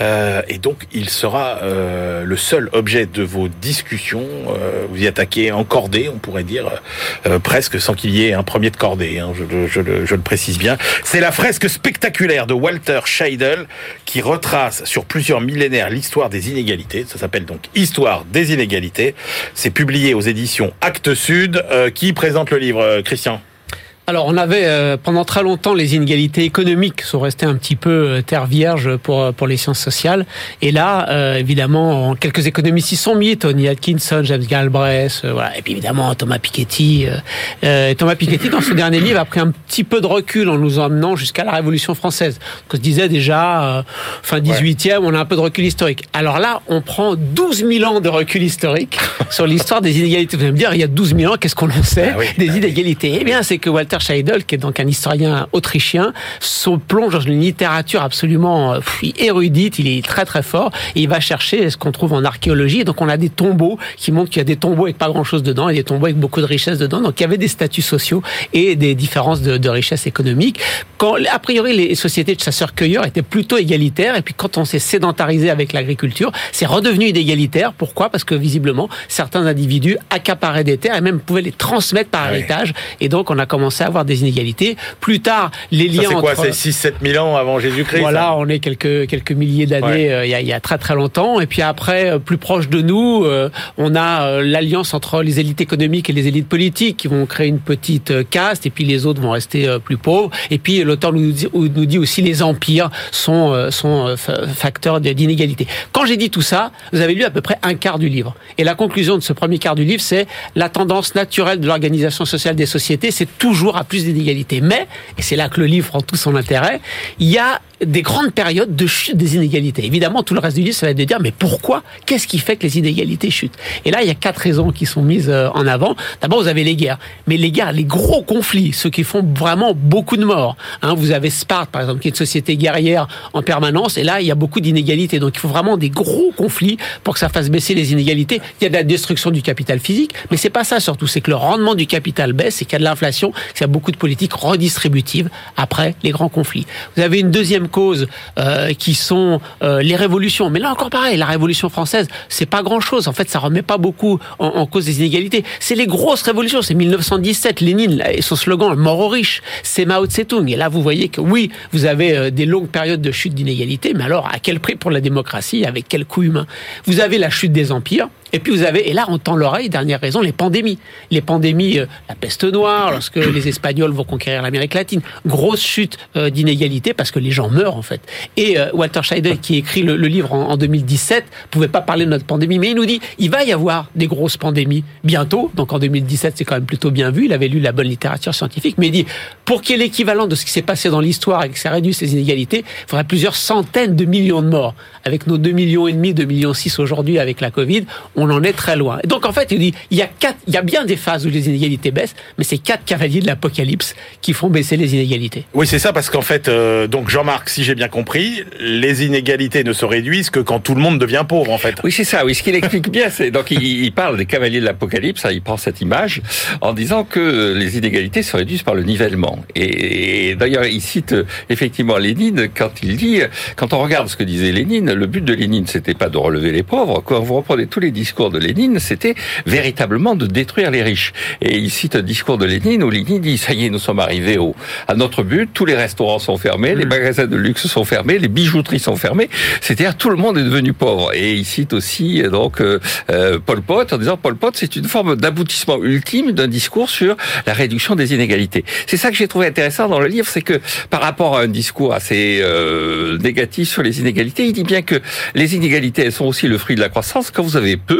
Euh, et donc, il sera euh, le seul objet de vos discussions. Euh, vous y attaquez en cordée, on pourrait dire, presque sans qu'il y ait un premier de cordée. Hein, je, je, je, le précise bien. C'est la fresque spectaculaire de Walter Scheidel qui retrace sur plusieurs millénaires l'histoire des inégalités. Ça s'appelle donc Histoire des inégalités. C'est publié aux éditions Actes Sud. Euh, qui présente le livre, euh, Christian? Alors, on avait euh, pendant très longtemps les inégalités économiques sont restées un petit peu euh, terre vierge pour euh, pour les sciences sociales. Et là, évidemment, quelques économistes y sont mis Tony Atkinson, James Galbraith, voilà. Et puis évidemment Thomas Piketty. Thomas Piketty, dans ce dernier livre, a pris un petit peu de recul en nous emmenant jusqu'à la Révolution française. On se disait déjà fin 18e, on a un peu de recul historique. Alors là, on prend 12 000 ans de recul historique sur l'histoire des inégalités. Vous allez me dire, il y a 12 000 ans, qu'est-ce qu'on en sait ah des inégalités? Eh bien, c'est que Walter Scheidel, qui est donc un historien autrichien, se plonge dans une littérature absolument euh, érudite. Il est très très fort et il va chercher ce qu'on trouve en archéologie. donc on a des tombeaux qui montrent qu'il y a des tombeaux avec pas grand chose dedans et des tombeaux avec beaucoup de richesses dedans. Donc il y avait des statuts sociaux et des différences de, de richesse économique. Quand a priori les sociétés de chasseurs-cueilleurs étaient plutôt égalitaires et puis quand on s'est sédentarisé avec l'agriculture, c'est redevenu inégalitaire. Pourquoi? Parce que visiblement certains individus accaparaient des terres et même pouvaient les transmettre par ah héritage. Et donc on a commencé à avoir des inégalités. Plus tard, les liens c'est quoi, C'est 6-7 000 ans avant Jésus-Christ Voilà, on est quelques, quelques milliers d'années euh, il, y a, très très longtemps. Et puis après, euh, plus proche de nous, euh, on a l'alliance entre les élites économiques et les élites politiques qui vont créer une petite caste et puis les autres vont rester plus pauvres. Et puis l'auteur nous dit, nous dit aussi les empires sont, sont facteurs d'inégalité. Quand j'ai dit tout ça, vous avez lu à peu près un quart du livre. Et la conclusion de ce premier quart du livre, c'est la tendance naturelle de l'organisation sociale des sociétés, c'est toujours à plus d'inégalités. Mais, et c'est là que le livre prend tout son intérêt, il y a des grandes périodes de chute des inégalités. Évidemment, tout le reste du livre, ça va être de dire, mais pourquoi? Qu'est-ce qui fait que les inégalités chutent? Et là, il y a quatre raisons qui sont mises euh, en avant. D'abord, vous avez les guerres. Mais les guerres, les gros conflits, ceux qui font vraiment beaucoup de morts. Hein, vous avez Sparte, par exemple, qui est une société guerrière en permanence. Et là, il y a beaucoup d'inégalités. Donc, il faut vraiment des gros conflits pour que ça fasse baisser les inégalités. Il y a de la destruction du capital physique. Mais c'est pas ça, surtout. C'est que le rendement du capital baisse et qu'il y a de l'inflation. A beaucoup de politiques redistributives après les grands conflits. Vous avez une deuxième causes euh, qui sont euh, les révolutions. Mais là encore pareil, la révolution française, c'est pas grand-chose. En fait, ça remet pas beaucoup en, cause des inégalités. C'est les grosses révolutions. C'est 1917, Lénine et son slogan "mort aux riches". C'est Mao Tse-tung. Et là, vous voyez que oui, vous avez euh, des longues périodes de chute d'inégalité, mais alors à quel prix pour la démocratie? Avec quel coût humain? Vous avez la chute des empires. Et puis vous avez, et là on tend l'oreille, dernière raison, les pandémies. Les pandémies, euh, la peste noire, *coughs* lorsque les Espagnols vont conquérir l'Amérique latine, grosse chute euh, d'inégalité parce que les gens meurent en fait. Et euh, Walter Scheidel, qui écrit le, livre en, en, 2017, pouvait pas parler de notre pandémie, mais il nous dit, il va y avoir des grosses pandémies bientôt. Donc en 2017, c'est quand même plutôt bien vu. Il avait lu la bonne littérature scientifique, mais il dit, pour qu'il y ait l'équivalent de ce qui s'est passé dans l'histoire et que ça réduise ces inégalités, il faudrait plusieurs centaines de millions de morts. Avec nos 2 millions et demi, 2 millions 6 aujourd'hui avec la Covid, on en est très loin. donc en fait, il dit, il y a quatre, il y a bien des phases où les inégalités baissent, mais c'est quatre cavaliers de l'apocalypse qui font baisser les inégalités. Oui, c'est ça, parce qu'en fait, euh, donc Jean-Marc, si j'ai bien compris, les inégalités ne se réduisent que quand tout le monde devient pauvre, en fait. Oui, c'est ça. Oui, ce qu'il explique bien, c'est donc il, parle des cavaliers de l'apocalypse. Hein, il prend cette image en disant que les inégalités se réduisent par le nivellement. Et, d'ailleurs, il cite euh, effectivement Lénine quand il dit, quand on regarde ce que disait Lénine, le but de Lénine, c'était pas de relever les pauvres. Quand vous reprenez tous les discours de Lénine, c'était véritablement de détruire les riches. Et il cite un discours de Lénine où Lénine dit ça y est, nous sommes arrivés au, à notre but. Tous les restaurants sont fermés, les mm. magasins de luxe sont fermés, les bijouteries sont fermées. C'est-à-dire tout le monde est devenu pauvre. Et il cite aussi donc euh, euh Paul Pot en disant Paul Pot, c'est une forme d'aboutissement ultime d'un discours sur la réduction des inégalités. C'est ça que j'ai trouvé intéressant dans le livre, c'est que par rapport à un discours assez euh, négatif sur les inégalités, il dit bien que les inégalités elles sont aussi le fruit de la croissance. Quand vous avez peu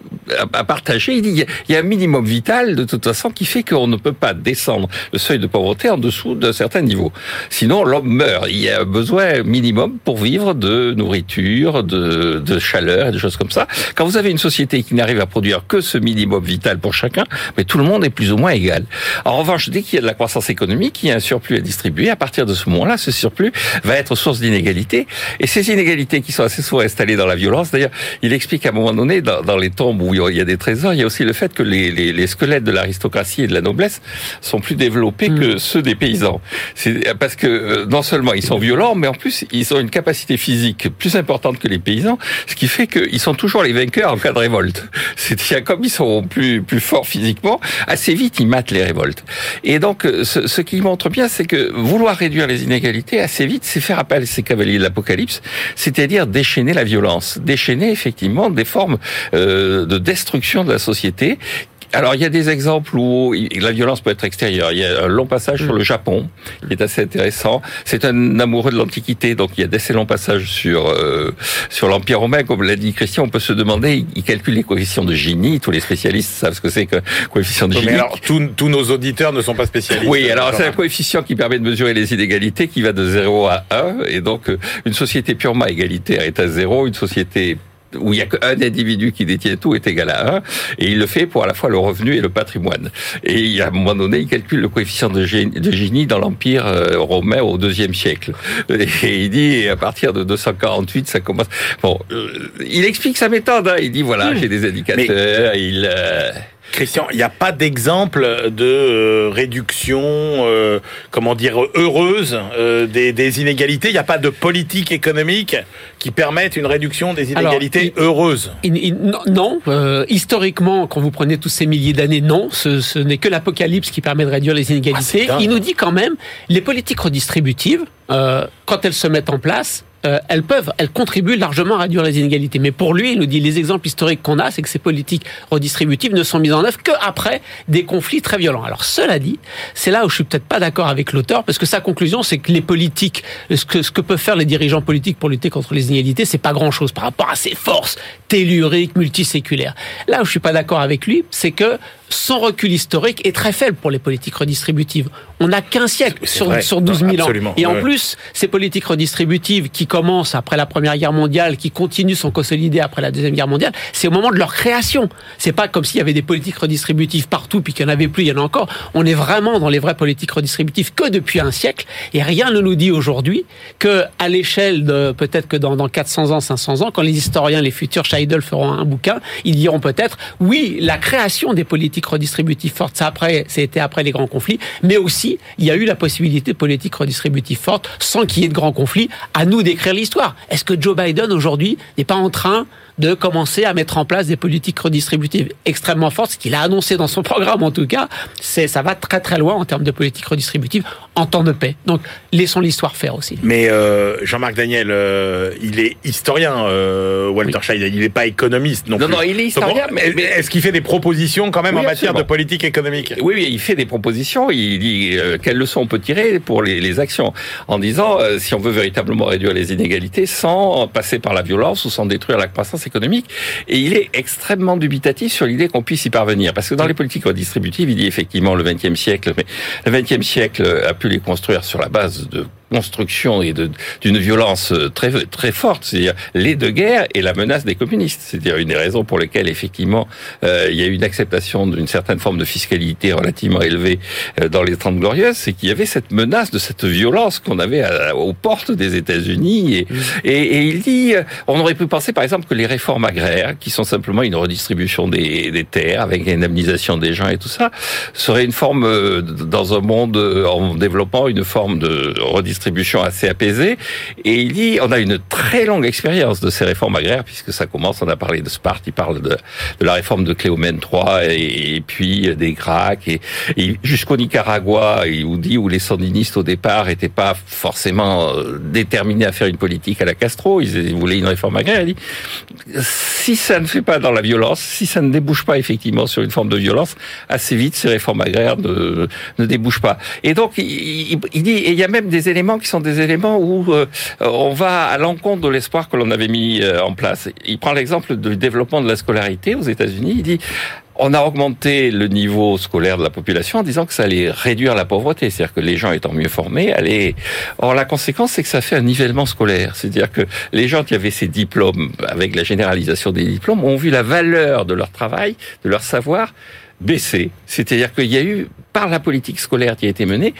à partager, il y a un minimum vital de toute façon qui fait qu'on ne peut pas descendre le seuil de pauvreté en dessous d'un certain niveau. Sinon, l'homme meurt. Il y a un besoin minimum pour vivre de nourriture, de, de chaleur et des choses comme ça. Quand vous avez une société qui n'arrive à produire que ce minimum vital pour chacun, mais tout le monde est plus ou moins égal. En revanche, dès qu'il y a de la croissance économique, il y a un surplus à distribuer. À partir de ce moment-là, ce surplus va être source d'inégalités. Et ces inégalités qui sont assez souvent installées dans la violence, d'ailleurs, il explique à un moment donné, dans, dans les tombes où il y a des trésors, il y a aussi le fait que les, les, les squelettes de l'aristocratie et de la noblesse sont plus développés mm. que ceux des paysans. C'est parce que euh, non seulement ils sont violents, mais en plus ils ont une capacité physique plus importante que les paysans, ce qui fait qu'ils sont toujours les vainqueurs en cas de révolte. *laughs* C'est comme ils sont plus plus forts physiquement, assez vite ils matent les révoltes. Et donc euh, ce, ce qui montre bien, c'est que vouloir réduire les inégalités assez vite, c'est faire appel à ces cavaliers de l'apocalypse, c'est-à-dire déchaîner la violence, déchaîner effectivement des formes euh, de destruction de la société alors, il y a des exemples où la violence peut être extérieure. Il y a un long passage sur le Japon, qui est assez intéressant. C'est un amoureux de l'Antiquité, donc il y a d'assez longs passages sur euh, sur l'Empire romain. Comme l'a dit Christian, on peut se demander, il calcule les coefficients de Gini. Tous les spécialistes savent ce que c'est que coefficient de Gini. Mais alors, tous, tous nos auditeurs ne sont pas spécialistes. Oui, alors c'est un coefficient qui permet de mesurer les inégalités, qui va de 0 à 1. Et donc, euh, une société purement égalitaire est à 0, une société où il y a qu'un individu qui détient tout est égal à 1, et il le fait pour à la fois le revenu et le patrimoine. Et à un moment donné, il calcule le coefficient de Gini dans l'Empire euh, romain au deuxième siècle. Et il dit, à partir de 248, ça commence... Bon, euh, il explique sa méthode, hein. il dit, voilà, j'ai des indicateurs, il... Euh, Christian, il n'y a pas d'exemple de euh, réduction, euh, comment dire, heureuse euh, des, inégalités. Il n'y a pas de politique économique qui permette une réduction des inégalités heureuses. non, historiquement, quand vous prenez tous ces milliers d'années, non. Ce, n'est que l'apocalypse qui permet de réduire les inégalités. Ah, il nous dit quand même, les politiques redistributives, quand elles se mettent en place, euh, elles peuvent, elles contribuent largement à réduire les inégalités. Mais pour lui, il nous dit les exemples historiques qu'on a, c'est que ces politiques redistributives ne sont mises en œuvre qu'après des conflits très violents. Alors cela dit, c'est là où je suis peut-être pas d'accord avec l'auteur, parce que sa conclusion, c'est que les politiques, ce que, ce que peuvent faire les dirigeants politiques pour lutter contre les inégalités, c'est pas grand-chose par rapport à ces forces telluriques, multiséculaires. Là où je suis pas d'accord avec lui, c'est que son recul historique est très faible pour les politiques redistributives. On n'a qu'un siècle sur, sur 12 000 ans. Et en plus, ces politiques redistributives qui commencent après la Première Guerre mondiale, qui continuent, sont consolidées après la Deuxième Guerre mondiale, c'est au moment de leur création. C'est pas comme s'il y avait des politiques redistributives partout, puis qu'il n'y en avait plus, il y en a encore. On est vraiment dans les vraies politiques redistributives que depuis un siècle. Et rien ne nous dit aujourd'hui que, à l'échelle de, peut-être que dans, dans 400 ans, 500 ans, quand les historiens, les futurs Feront un bouquin, ils diront peut-être, oui, la création des politiques redistributive forte, ça après, c'était après les grands conflits, mais aussi il y a eu la possibilité de politique redistributive forte sans qu'il y ait de grands conflits. À nous d'écrire l'histoire. Est-ce que Joe Biden aujourd'hui n'est pas en train de commencer à mettre en place des politiques redistributives extrêmement fortes, ce qu'il a annoncé dans son programme en tout cas, c'est ça va très très loin en termes de politique redistributive en temps de paix. Donc laissons l'histoire faire aussi. Mais euh, Jean-Marc Daniel, euh, il est historien, euh, Walter oui. il n'est pas économiste non, non Non, il est historien. mais, est-ce qu'il fait des propositions quand même en matière de politique économique? Oui, oui, il fait des propositions. Il dit quelles leçons on peut tirer pour les, les actions en disant si on veut véritablement réduire les inégalités sans passer par la violence ou sans détruire la croissance économique. Et il est extrêmement dubitatif sur l'idée qu'on puisse y parvenir. Parce que dans les politiques redistributives, il dit effectivement le XXe siècle, mais le XXe siècle a pu les construire sur la base de construction et d'une violence très très forte, c'est-à-dire les deux guerres et la menace des communistes. C'est-à-dire une des raisons pour lesquelles effectivement euh, il y a eu une acceptation d'une certaine forme de fiscalité relativement élevée euh, dans les Trente Glorieuses, c'est qu'il y avait cette menace de cette violence qu'on avait aux portes des États-Unis. Et, et, et, il dit, euh, on aurait pu penser par exemple que les réformes agraires, qui sont simplement une redistribution des, des terres avec une indemnisation des gens et tout ça, seraient une forme dans un monde en développant une forme de redistribution assez apaisée. Et il dit, on a une très longue expérience de ces réformes agraires puisque ça commence. On a parlé de Sparte, il parle de, de la réforme de Cléomène III et, puis des Gracs et, jusqu'au Nicaragua, il vous dit où les sandinistes au départ étaient pas forcément euh, déterminés à faire une politique à la Castro, ils voulaient une réforme agraire. Il dit si ça ne fait pas dans la violence, si ça ne débouche pas effectivement sur une forme de violence, assez vite ces réformes agraires ne, ne débouchent pas. Et donc il, dit et il y a même des éléments qui sont des éléments où euh, on va à l'encontre de l'espoir que l'on avait mis euh, en place. Il prend l'exemple du développement de la scolarité aux États-Unis. Il dit on a augmenté le niveau scolaire de la population en disant que ça allait réduire la pauvreté, c'est-à-dire que les gens étant mieux formés allaient. Or la conséquence, c'est que ça fait un nivellement scolaire, c'est-à-dire que les gens qui avaient ces diplômes, avec la généralisation des diplômes, ont vu la valeur de leur travail, de leur savoir baisser. C'est-à-dire qu'il y a eu, par la politique scolaire qui a été menée,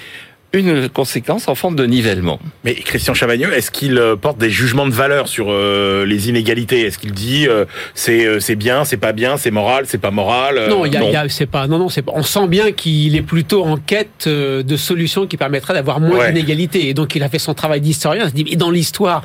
une conséquence en forme de nivellement. Mais Christian Chavagneux, est-ce qu'il euh, porte des jugements de valeur sur euh, les inégalités? Est-ce qu'il dit euh, c'est c'est bien, c'est pas bien, c'est moral, c'est pas moral Non, il y a, c'est pas. Non, non, c'est On sent bien qu'il est plutôt en quête de solutions qui permettraient d'avoir moins d'inégalités. Et donc il a fait son travail d'historien. Il se dit dans l'histoire,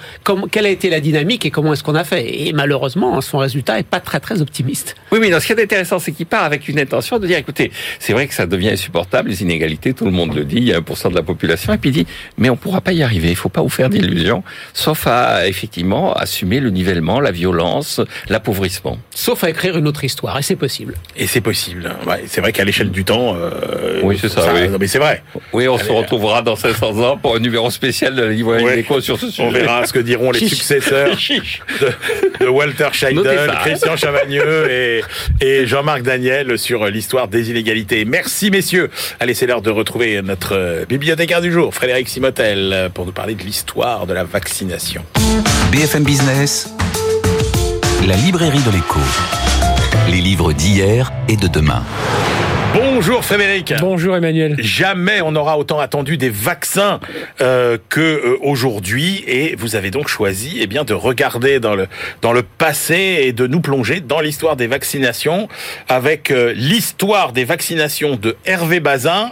quelle a été la dynamique et comment est-ce qu'on a fait? Et malheureusement, son résultat est pas très très optimiste. Oui, mais ce qui est intéressant, c'est qu'il part avec une intention de dire écoutez, c'est vrai que ça devient insupportable les inégalités. Tout le monde le dit. Il y a 1% de la population et puis dit mais on pourra pas y arriver, il faut pas vous faire d'illusions, sauf à effectivement assumer le nivellement, la violence, l'appauvrissement. Sauf à écrire une autre histoire et c'est possible. Et c'est possible. Ouais, c'est vrai qu'à l'échelle du temps. Euh, oui, c'est ça. oui. mais c'est vrai. Oui, on se retrouvera dans 500 ans pour un numéro spécial de la livre ouais. sur ce sujet. On verra ce que diront les successeurs *laughs* de, Walter Scheidel, Christian Chavagneux et, et Jean-Marc Daniel sur l'histoire des inégalités. Merci messieurs. Allez, c'est l'heure de retrouver notre bibliothèque bibliothécaire du jour, Frédéric Simotel, pour nous parler de l'histoire de la vaccination. BFM Business, la librairie de l'écho. Les livres d'hier et de demain. Bonjour Frédéric. Bonjour Emmanuel. Jamais on aura autant attendu des vaccins euh, que euh, aujourd'hui et vous avez donc choisi eh bien de regarder dans le dans le passé et de nous plonger dans l'histoire des vaccinations avec euh, l'histoire des vaccinations de Hervé Bazin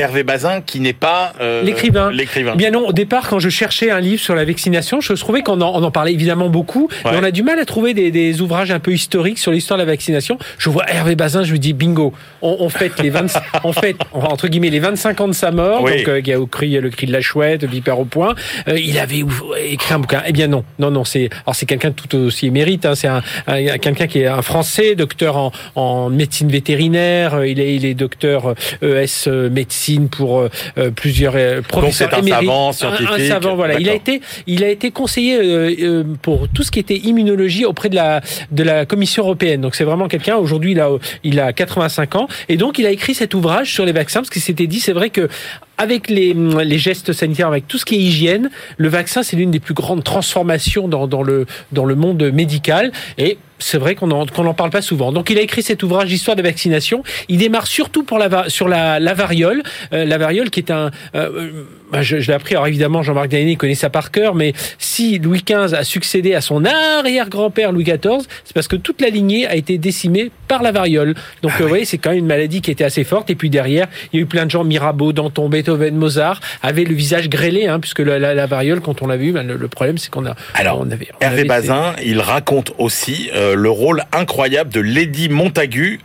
Hervé Bazin qui n'est pas euh, l'écrivain. L'écrivain. Bien non, au départ, quand je cherchais un livre sur la vaccination, je trouvais qu'on en, on en parlait évidemment beaucoup, mais on a du mal à trouver des, des, ouvrages un peu historiques sur l'histoire de la vaccination. Je vois Hervé Bazin, je me dis bingo, on, on fête les 20, *laughs* on fête entre guillemets les 25 ans de sa mort, donc euh, qui a écrit le cri de la chouette, Vipère au point. Euh, il avait écrit un bouquin. Eh bien non, non, non, c'est alors c'est quelqu'un tout aussi émérite. Hein, c'est un, quelqu'un qui est un Français, docteur en, en médecine vétérinaire. Il est, il est docteur ES médecine pour euh, euh, plusieurs euh, professeurs Donc c'est un savant scientifique. Un, savant, voilà. Il a été, il a été conseiller pour tout ce qui était immunologie auprès de la de la Commission européenne. Donc c'est vraiment quelqu'un. Aujourd'hui, il a il a 85 ans et donc il a écrit cet ouvrage sur les vaccins parce qu'il s'était dit, c'est vrai que avec les, les gestes sanitaires, avec tout ce qui est hygiène, le vaccin c'est l'une des plus grandes transformations dans, dans le dans le monde médical et c'est vrai qu'on n'en parle pas souvent. Donc il a écrit cet ouvrage d'histoire de vaccination. Il démarre surtout pour la, sur la, la variole, euh, la variole qui est un. Euh, bah, je, je l'ai appris. Alors évidemment, Jean-Marc Daniel connaît ça par cœur, mais si Louis XV a succédé à son arrière-grand-père Louis XIV, c'est parce que toute la lignée a été décimée par la variole. Donc ah, euh, vous voyez, c'est quand même une maladie qui était assez forte. Et puis derrière, il y a eu plein de gens, Mirabeau, Danton, Beethoven, Mozart, avaient le visage grêlé, hein, puisque la, la, variole, quand on l'a vu, ben, le, problème c'est qu'on a. Alors, on avait, Hervé Bazin, il raconte aussi le rôle incroyable de Lady Montagu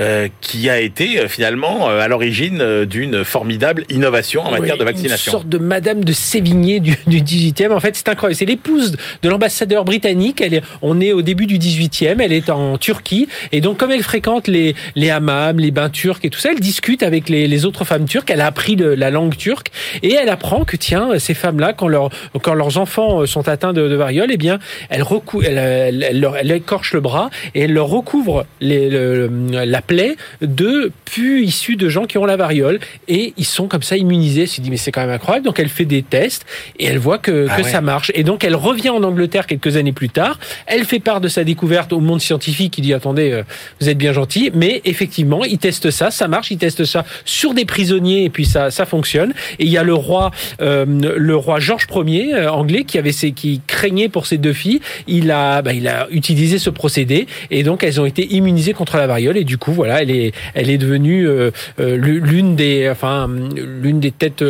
euh, qui a été euh, finalement euh, à l'origine d'une formidable innovation en matière de vaccination. Une sorte de Madame de Sévigné du, *laughs* du 18e. En fait, c'est incroyable. C'est l'épouse de l'ambassadeur britannique. Elle est, on est au début du 18e. Elle est en Turquie. Et donc, comme elle fréquente les, les hammams, les bains turcs et tout ça, elle discute avec les, les autres femmes turques. Elle a appris le, la langue turque, et elle apprend que tiens, ces femmes-là, quand, leur, quand leurs enfants sont atteints de, de variole, eh bien, elle, recou elle, elle, elle, écorche le bras et elle leur recouvre les, la plaie de pus issus de gens qui ont la variole, et ils sont comme ça immunisés. Elle se dit mais c'est quand même incroyable. Donc elle fait des tests et elle voit que, ah que ça marche. Et donc elle revient en Angleterre quelques années plus tard. Elle fait part de sa découverte au monde scientifique. Il dit attendez, euh, vous êtes bien gentil, mais effectivement, il teste ça, ça marche. Il teste ça sur des prisonniers et puis ça, ça fonctionne. Et il y a le roi, euh, le roi Georges Ier euh, anglais qui avait ses, qui craignait pour ses deux filles. Il a, bah, il a utilisé ce procédé et donc elles ont été immunisées contre la variole et du coup voilà, elle est, elle est devenue l'une des, enfin l'une des têtes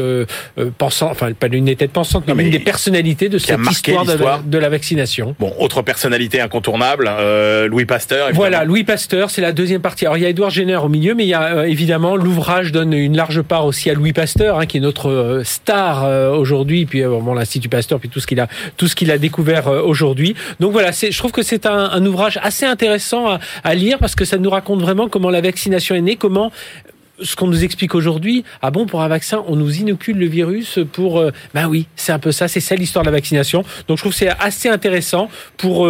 pensantes, enfin pas l'une des têtes pensantes, mais, l'une des personnalités de cette histoire, de, la vaccination. Bon, autre personnalité incontournable, Louis Pasteur. Voilà, Louis Pasteur, c'est la deuxième partie. Alors il y a Édouard Jenner au milieu, mais il y a évidemment l'ouvrage donne une large part aussi à Louis Pasteur, hein, qui est notre euh, star euh, aujourd'hui, puis euh, bon, l'Institut Pasteur, puis tout ce qu'il a, tout ce qu'il a découvert aujourd'hui. Donc voilà, je trouve que c'est un, un, ouvrage assez intéressant à, à lire parce que ça nous raconte vraiment comment la vaccination est née, comment ce qu'on nous explique aujourd'hui, ah bon, pour un vaccin, on nous inocule le virus pour... Euh, ben oui, c'est un peu ça, c'est ça l'histoire de la vaccination. Donc je trouve que c'est assez intéressant pour,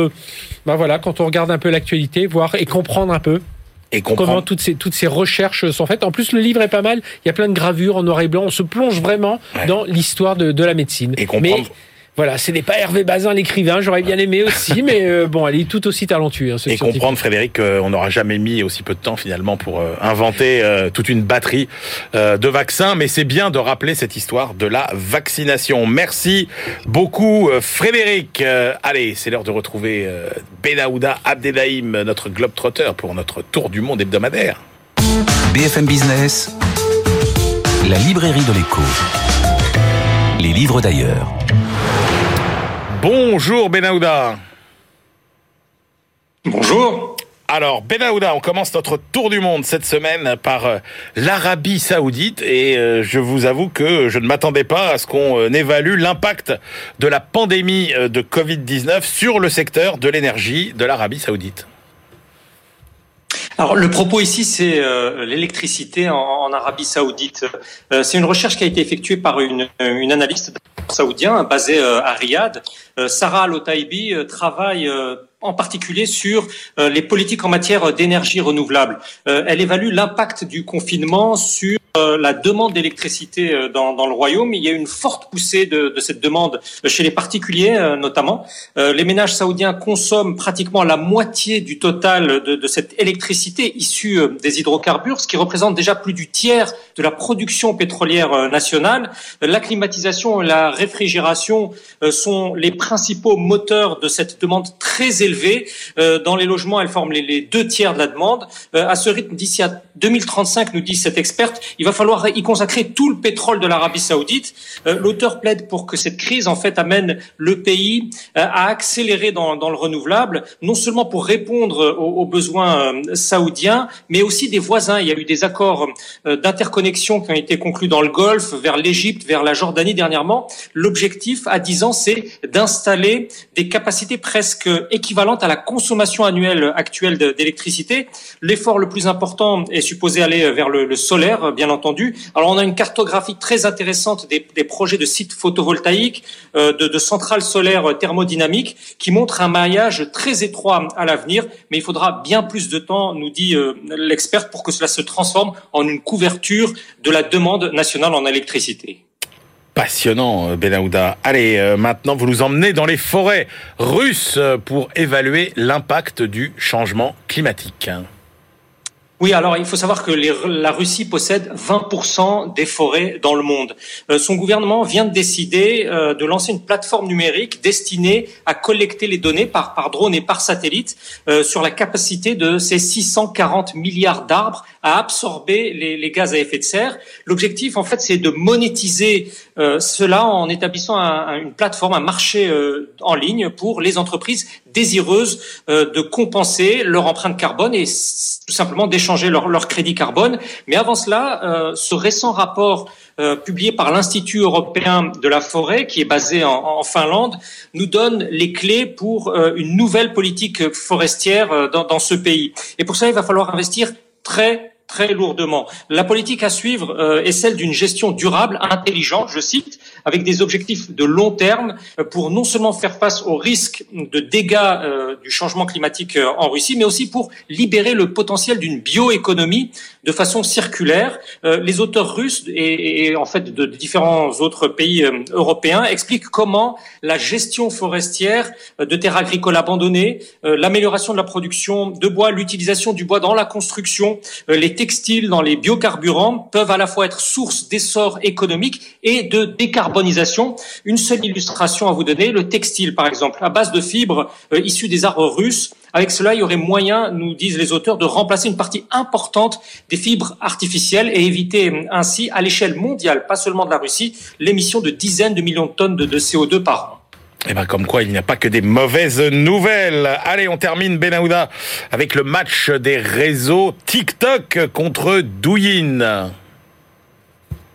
ben voilà, quand on regarde un peu l'actualité, voir et comprendre un peu et comment toutes ces, toutes ces recherches sont faites. En plus, le livre est pas mal. Il y a plein de gravures en noir et blanc. On se plonge vraiment dans l'histoire de, de, la médecine. Et comprendre. Voilà, ce n'est pas Hervé Bazin l'écrivain, j'aurais bien aimé aussi, *laughs* mais euh, bon, elle est tout aussi talentueuse. Hein, et comprendre, Frédéric, qu'on n'aura jamais mis aussi peu de temps finalement pour euh, inventer euh, toute une batterie de vaccins, mais c'est bien de rappeler cette histoire de la vaccination. Merci beaucoup, Frédéric. allez, c'est l'heure de retrouver Benaouda Abdelhaim, notre globe-trotteur, pour notre tour du monde hebdomadaire. BFM Business, la librairie de l'écho. Les livres d'ailleurs. Bonjour Benahouda. Bonjour. Alors Benahouda, on commence notre tour du monde cette semaine par euh, l'Arabie Saoudite et euh, je vous avoue que je ne m'attendais pas à ce qu'on euh, évalue l'impact de la pandémie de Covid-19 sur le secteur de l'énergie de l'Arabie Saoudite. Alors le propos ici, c'est l'électricité en, Arabie Saoudite. c'est une recherche qui a été effectuée par une, une analyste saoudien basée à Riyad. Sarah Al-Otaibi travaille en particulier sur euh, les politiques en matière d'énergie renouvelable. Euh, elle évalue l'impact du confinement sur euh, la demande d'électricité dans, le royaume. Il y a une forte poussée de, cette demande chez les particuliers notamment. les ménages saoudiens consomment pratiquement la moitié du total de cette électricité issue des hydrocarbures, ce qui représente déjà plus du tiers de la production pétrolière nationale. La climatisation et la réfrigération sont les principaux moteurs de cette demande très élevée euh, dans les logements, elle forme les, deux tiers de la demande. Euh, à ce rythme, d'ici à 2035, nous dit cette experte, il va falloir y consacrer tout le pétrole de l'Arabie saoudite. Euh, l'auteur plaide pour que cette crise, en fait, amène le pays à accélérer dans, le renouvelable, non seulement pour répondre aux, besoins saoudiens, mais aussi des voisins. Il y a eu des accords d'interconnexion qui ont été conclus dans le Golfe, vers l'Égypte, vers la Jordanie dernièrement. L'objectif, à 10 ans, c'est d'installer des capacités presque équivalentes à la consommation annuelle actuelle d'électricité. L'effort le plus important est supposé aller vers le, solaire, bien entendu. Alors on a une cartographie très intéressante des, projets de sites photovoltaïques, euh, de, centrales solaires thermodynamiques, qui montrent un maillage très étroit à l'avenir, mais il faudra bien plus de temps, nous dit euh, l'expert, pour que cela se transforme en une couverture de la demande nationale en électricité passionnant, euh, Benahouda. Allez, euh, maintenant, vous nous emmenez dans les forêts russes pour évaluer l'impact du changement climatique. Oui, alors il faut savoir que la Russie possède 20% des forêts dans le monde. Euh, son gouvernement vient de décider euh, de lancer une plateforme numérique destinée à collecter les données par, par drone et par satellite euh, sur la capacité de ces 640 milliards d'arbres à absorber les, les, gaz à effet de serre. L'objectif, en fait, c'est de monétiser cela en établissant une plateforme, un marché en ligne pour les entreprises désireuses de compenser leur empreinte carbone et tout simplement d'échanger changer leur, leur crédit carbone. Mais avant cela, euh, ce récent rapport euh, publié par l'Institut européen de la forêt, qui est basé en, Finlande, nous donne les clés pour euh, une nouvelle politique forestière dans, ce pays. Et pour ça, il va falloir investir très très lourdement. La politique à suivre euh, est celle d'une gestion durable, intelligente, je cite, avec des objectifs de long terme euh, pour non seulement faire face aux risques de dégâts euh, du changement climatique en Russie, mais aussi pour libérer le potentiel d'une bioéconomie de façon circulaire. les auteurs russes et, en fait de différents autres pays européens expliquent comment la gestion forestière de terres agricoles abandonnées, l'amélioration de la production de bois, l'utilisation du bois dans la construction, les textiles, dans les biocarburants peuvent à la fois être source d'essor économique et de décarbonisation. Une seule illustration à vous donner, le textile par exemple, à base de fibres euh, issues des arbres russes. Avec cela, il y aurait moyen, nous disent les auteurs, de remplacer une partie importante des fibres artificielles et éviter euh, ainsi, à l'échelle mondiale, pas seulement de la Russie, l'émission de dizaines de millions de tonnes de, de CO2 par an. Et eh ben comme quoi il n'y a pas que des mauvaises nouvelles. Allez, on termine Benahouda avec le match des réseaux TikTok contre Douyin.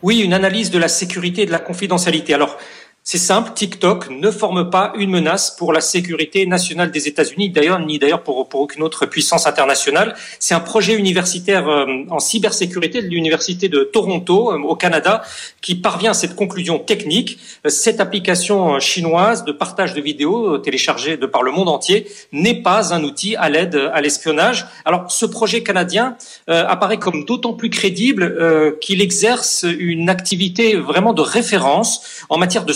Oui, une analyse de la sécurité et de la confidentialité. Alors, c'est simple, TikTok ne forme pas une menace pour la sécurité nationale des États-Unis, d'ailleurs ni d'ailleurs pour, aucune autre puissance internationale. C'est un projet universitaire euh, en cybersécurité de l'université de Toronto euh, au Canada qui parvient à cette conclusion technique. Euh, cette application chinoise de partage de vidéos téléchargées de par le monde entier n'est pas un outil à l'aide à l'espionnage. Alors ce projet canadien apparaît comme d'autant plus crédible qu'il exerce une activité vraiment de référence en matière de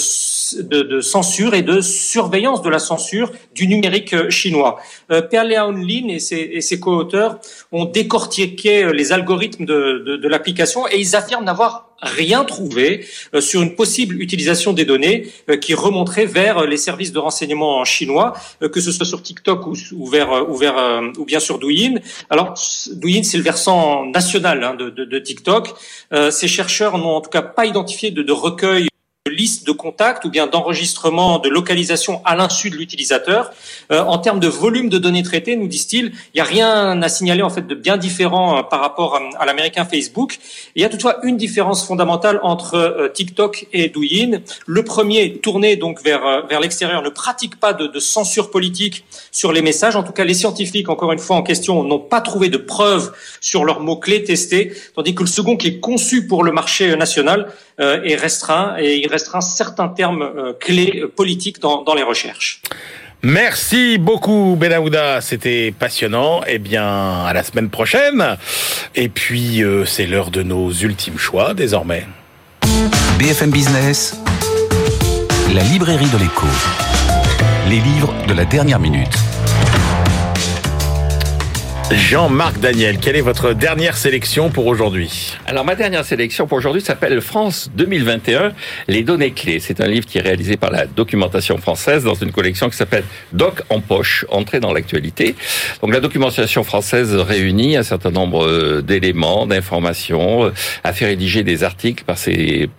de, censure et de surveillance de la censure du numérique euh, chinois. Euh, Per Lin et ses, et ses co-auteurs ont décortiqué euh, les algorithmes de, de, de l'application et ils affirment n'avoir rien trouvé euh, sur une possible utilisation des données qui remonterait vers les services de renseignement chinois, que ce soit sur TikTok ou, ou vers, ou, vers, ou bien sur Douyin. Alors, Douyin, c'est le versant national hein, de, de, TikTok. ces chercheurs n'ont en tout cas pas identifié de, de recueil liste de contacts ou bien d'enregistrement de localisation à l'insu de l'utilisateur. Euh, en termes de volume de données traitées, nous disent-ils, il n'y a rien à signaler en fait de bien différent euh, par rapport à, l'américain Facebook. il y a toutefois une différence fondamentale entre euh, TikTok et Douyin. Le premier, tourné donc vers vers l'extérieur, ne pratique pas de, de, censure politique sur les messages. En tout cas, les scientifiques, encore une fois en question, n'ont pas trouvé de preuves sur leurs mots clés testés, tandis que le second, qui est conçu pour le marché national, est restreint et il restreint certains termes euh, clés euh, politiques dans, dans les recherches. Merci beaucoup Benahouda, c'était passionnant. Eh bien, à la semaine prochaine. Et puis, euh, c'est l'heure de nos ultimes choix désormais. BFM Business, la librairie de l'écho. Les livres de la dernière minute. Jean-Marc Daniel, quelle est votre dernière sélection pour aujourd'hui Alors ma dernière sélection pour aujourd'hui s'appelle France 2021, les données clés. C'est un livre qui est réalisé par la documentation française dans une collection qui s'appelle Doc en poche, entrée dans l'actualité. Donc la documentation française réunit un certain nombre euh, d'éléments, d'informations, euh, a fait rédiger des articles par ses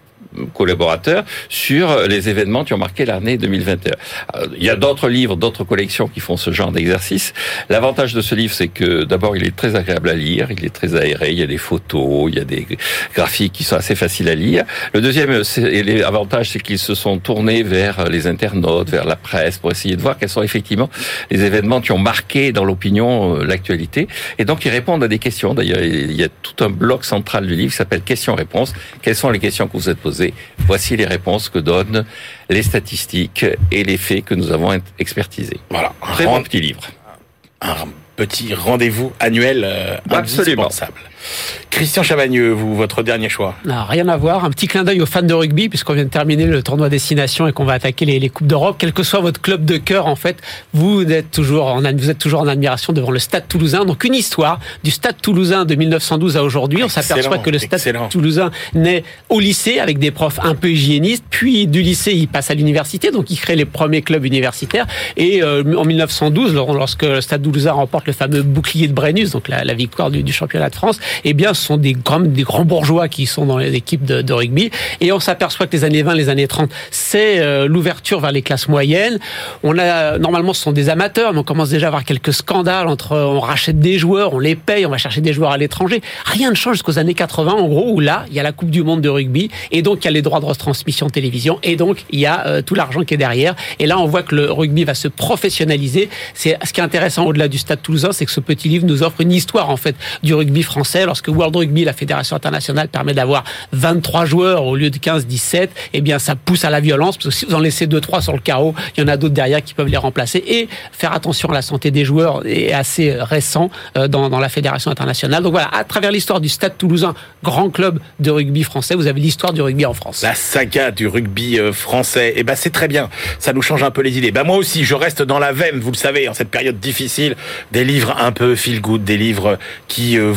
collaborateurs sur les événements qui ont marqué l'année 2021. Euh, il y a d'autres livres, d'autres collections qui font ce genre d'exercice. L'avantage de ce livre, c'est que d'abord, il est très agréable à lire, il est très aéré, il y a des photos, il y a des graphiques qui sont assez faciles à lire. Le deuxième avantage, c'est qu'ils se sont tournés vers les internautes, vers la presse, pour essayer de voir quels sont effectivement les événements qui ont marqué dans l'opinion euh, l'actualité. Et donc, ils répondent à des questions. D'ailleurs, il y a tout un bloc central du livre qui s'appelle Questions-réponses. Quelles sont les questions que vous êtes posées? Voici les réponses que donnent les statistiques et les faits que nous avons expertisés. Voilà. Un très bon petit livre. Un petit rendez-vous annuel euh, indispensable. Christian Chavagneux, vous, votre dernier choix non, Rien à voir. Un petit clin d'œil aux fans de rugby, puisqu'on vient de terminer le tournoi destination et qu'on va attaquer les, les Coupes d'Europe. Quel que soit votre club de cœur, en fait, vous êtes, toujours en, vous êtes toujours en admiration devant le Stade toulousain. Donc une histoire du Stade toulousain de 1912 à aujourd'hui. On s'aperçoit que le Stade toulousain naît au lycée avec des profs un peu hygiénistes. Puis du lycée, il passe à l'université. Donc il crée les premiers clubs universitaires. Et euh, en 1912, lorsque le Stade toulousain remporte le fameux bouclier de Brennus, donc la, la victoire du, du championnat de France, eh bien, ce sont des grands, des grands bourgeois qui sont dans les équipes de, de rugby. Et on s'aperçoit que les années 20, les années 30, c'est euh, l'ouverture vers les classes moyennes. On a, normalement, ce sont des amateurs, mais on commence déjà à avoir quelques scandales entre, on rachète des joueurs, on les paye, on va chercher des joueurs à l'étranger. Rien ne change jusqu'aux années 80, en gros, où là, il y a la Coupe du Monde de rugby, et donc il y a les droits de retransmission télévision, et donc il y a euh, tout l'argent qui est derrière. Et là, on voit que le rugby va se professionnaliser. C'est ce qui est intéressant au-delà du Stade Toulousain, c'est que ce petit livre nous offre une histoire en fait du rugby français lorsque World Rugby, la fédération internationale, permet d'avoir 23 joueurs au lieu de 15, 17, eh bien, ça pousse à la violence, parce que si vous en laissez 2-3 sur le carreau, il y en a d'autres derrière qui peuvent les remplacer. Et faire attention à la santé des joueurs est assez récent euh, dans, la fédération internationale. Donc voilà, à travers l'histoire du Stade toulousain, grand club de rugby français, vous avez l'histoire du rugby en France. La saga du rugby euh, français, eh ben c'est très bien. Ça nous change un peu les idées. Ben moi aussi, je reste dans la veine, vous le savez, en cette période difficile, des livres un peu feel good, des livres qui euh,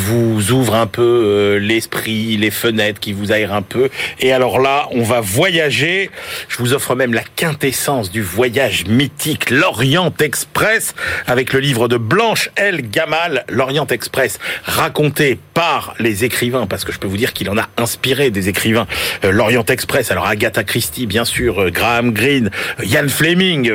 vous ouvrent un peu l'esprit, les fenêtres, qui vous aèrent un peu. Et alors là, on va voyager. Je vous offre même la quintessence du voyage mythique, l'Orient Express, avec le livre de Blanche L. Gamal, l'Orient Express, raconté par les écrivains, parce que je peux vous dire qu'il en a inspiré des écrivains. Euh, L'Orient Express, alors Agatha Christie, bien sûr, euh, Graham Greene, euh, Ian Fleming,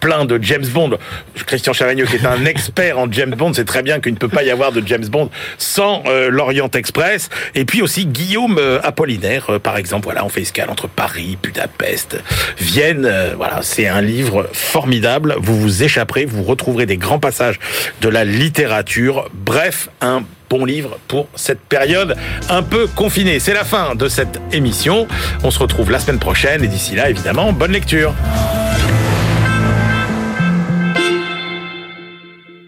plein de James Bond. Christian Chavagneux, qui est un *laughs* expert en James Bond, c'est très bien qu'il ne peut pas y avoir de James Bond sans l'Orient Express. Et puis aussi Guillaume Apollinaire, par exemple. Voilà, on fait escale entre Paris, Budapest, Vienne. voilà, c'est un livre formidable. Vous vous échapperez, vous retrouverez des grands passages de la littérature. Bref, un bon livre pour cette période un peu confinée. C'est la fin de cette émission. On se retrouve la semaine prochaine et d'ici là, évidemment, bonne lecture.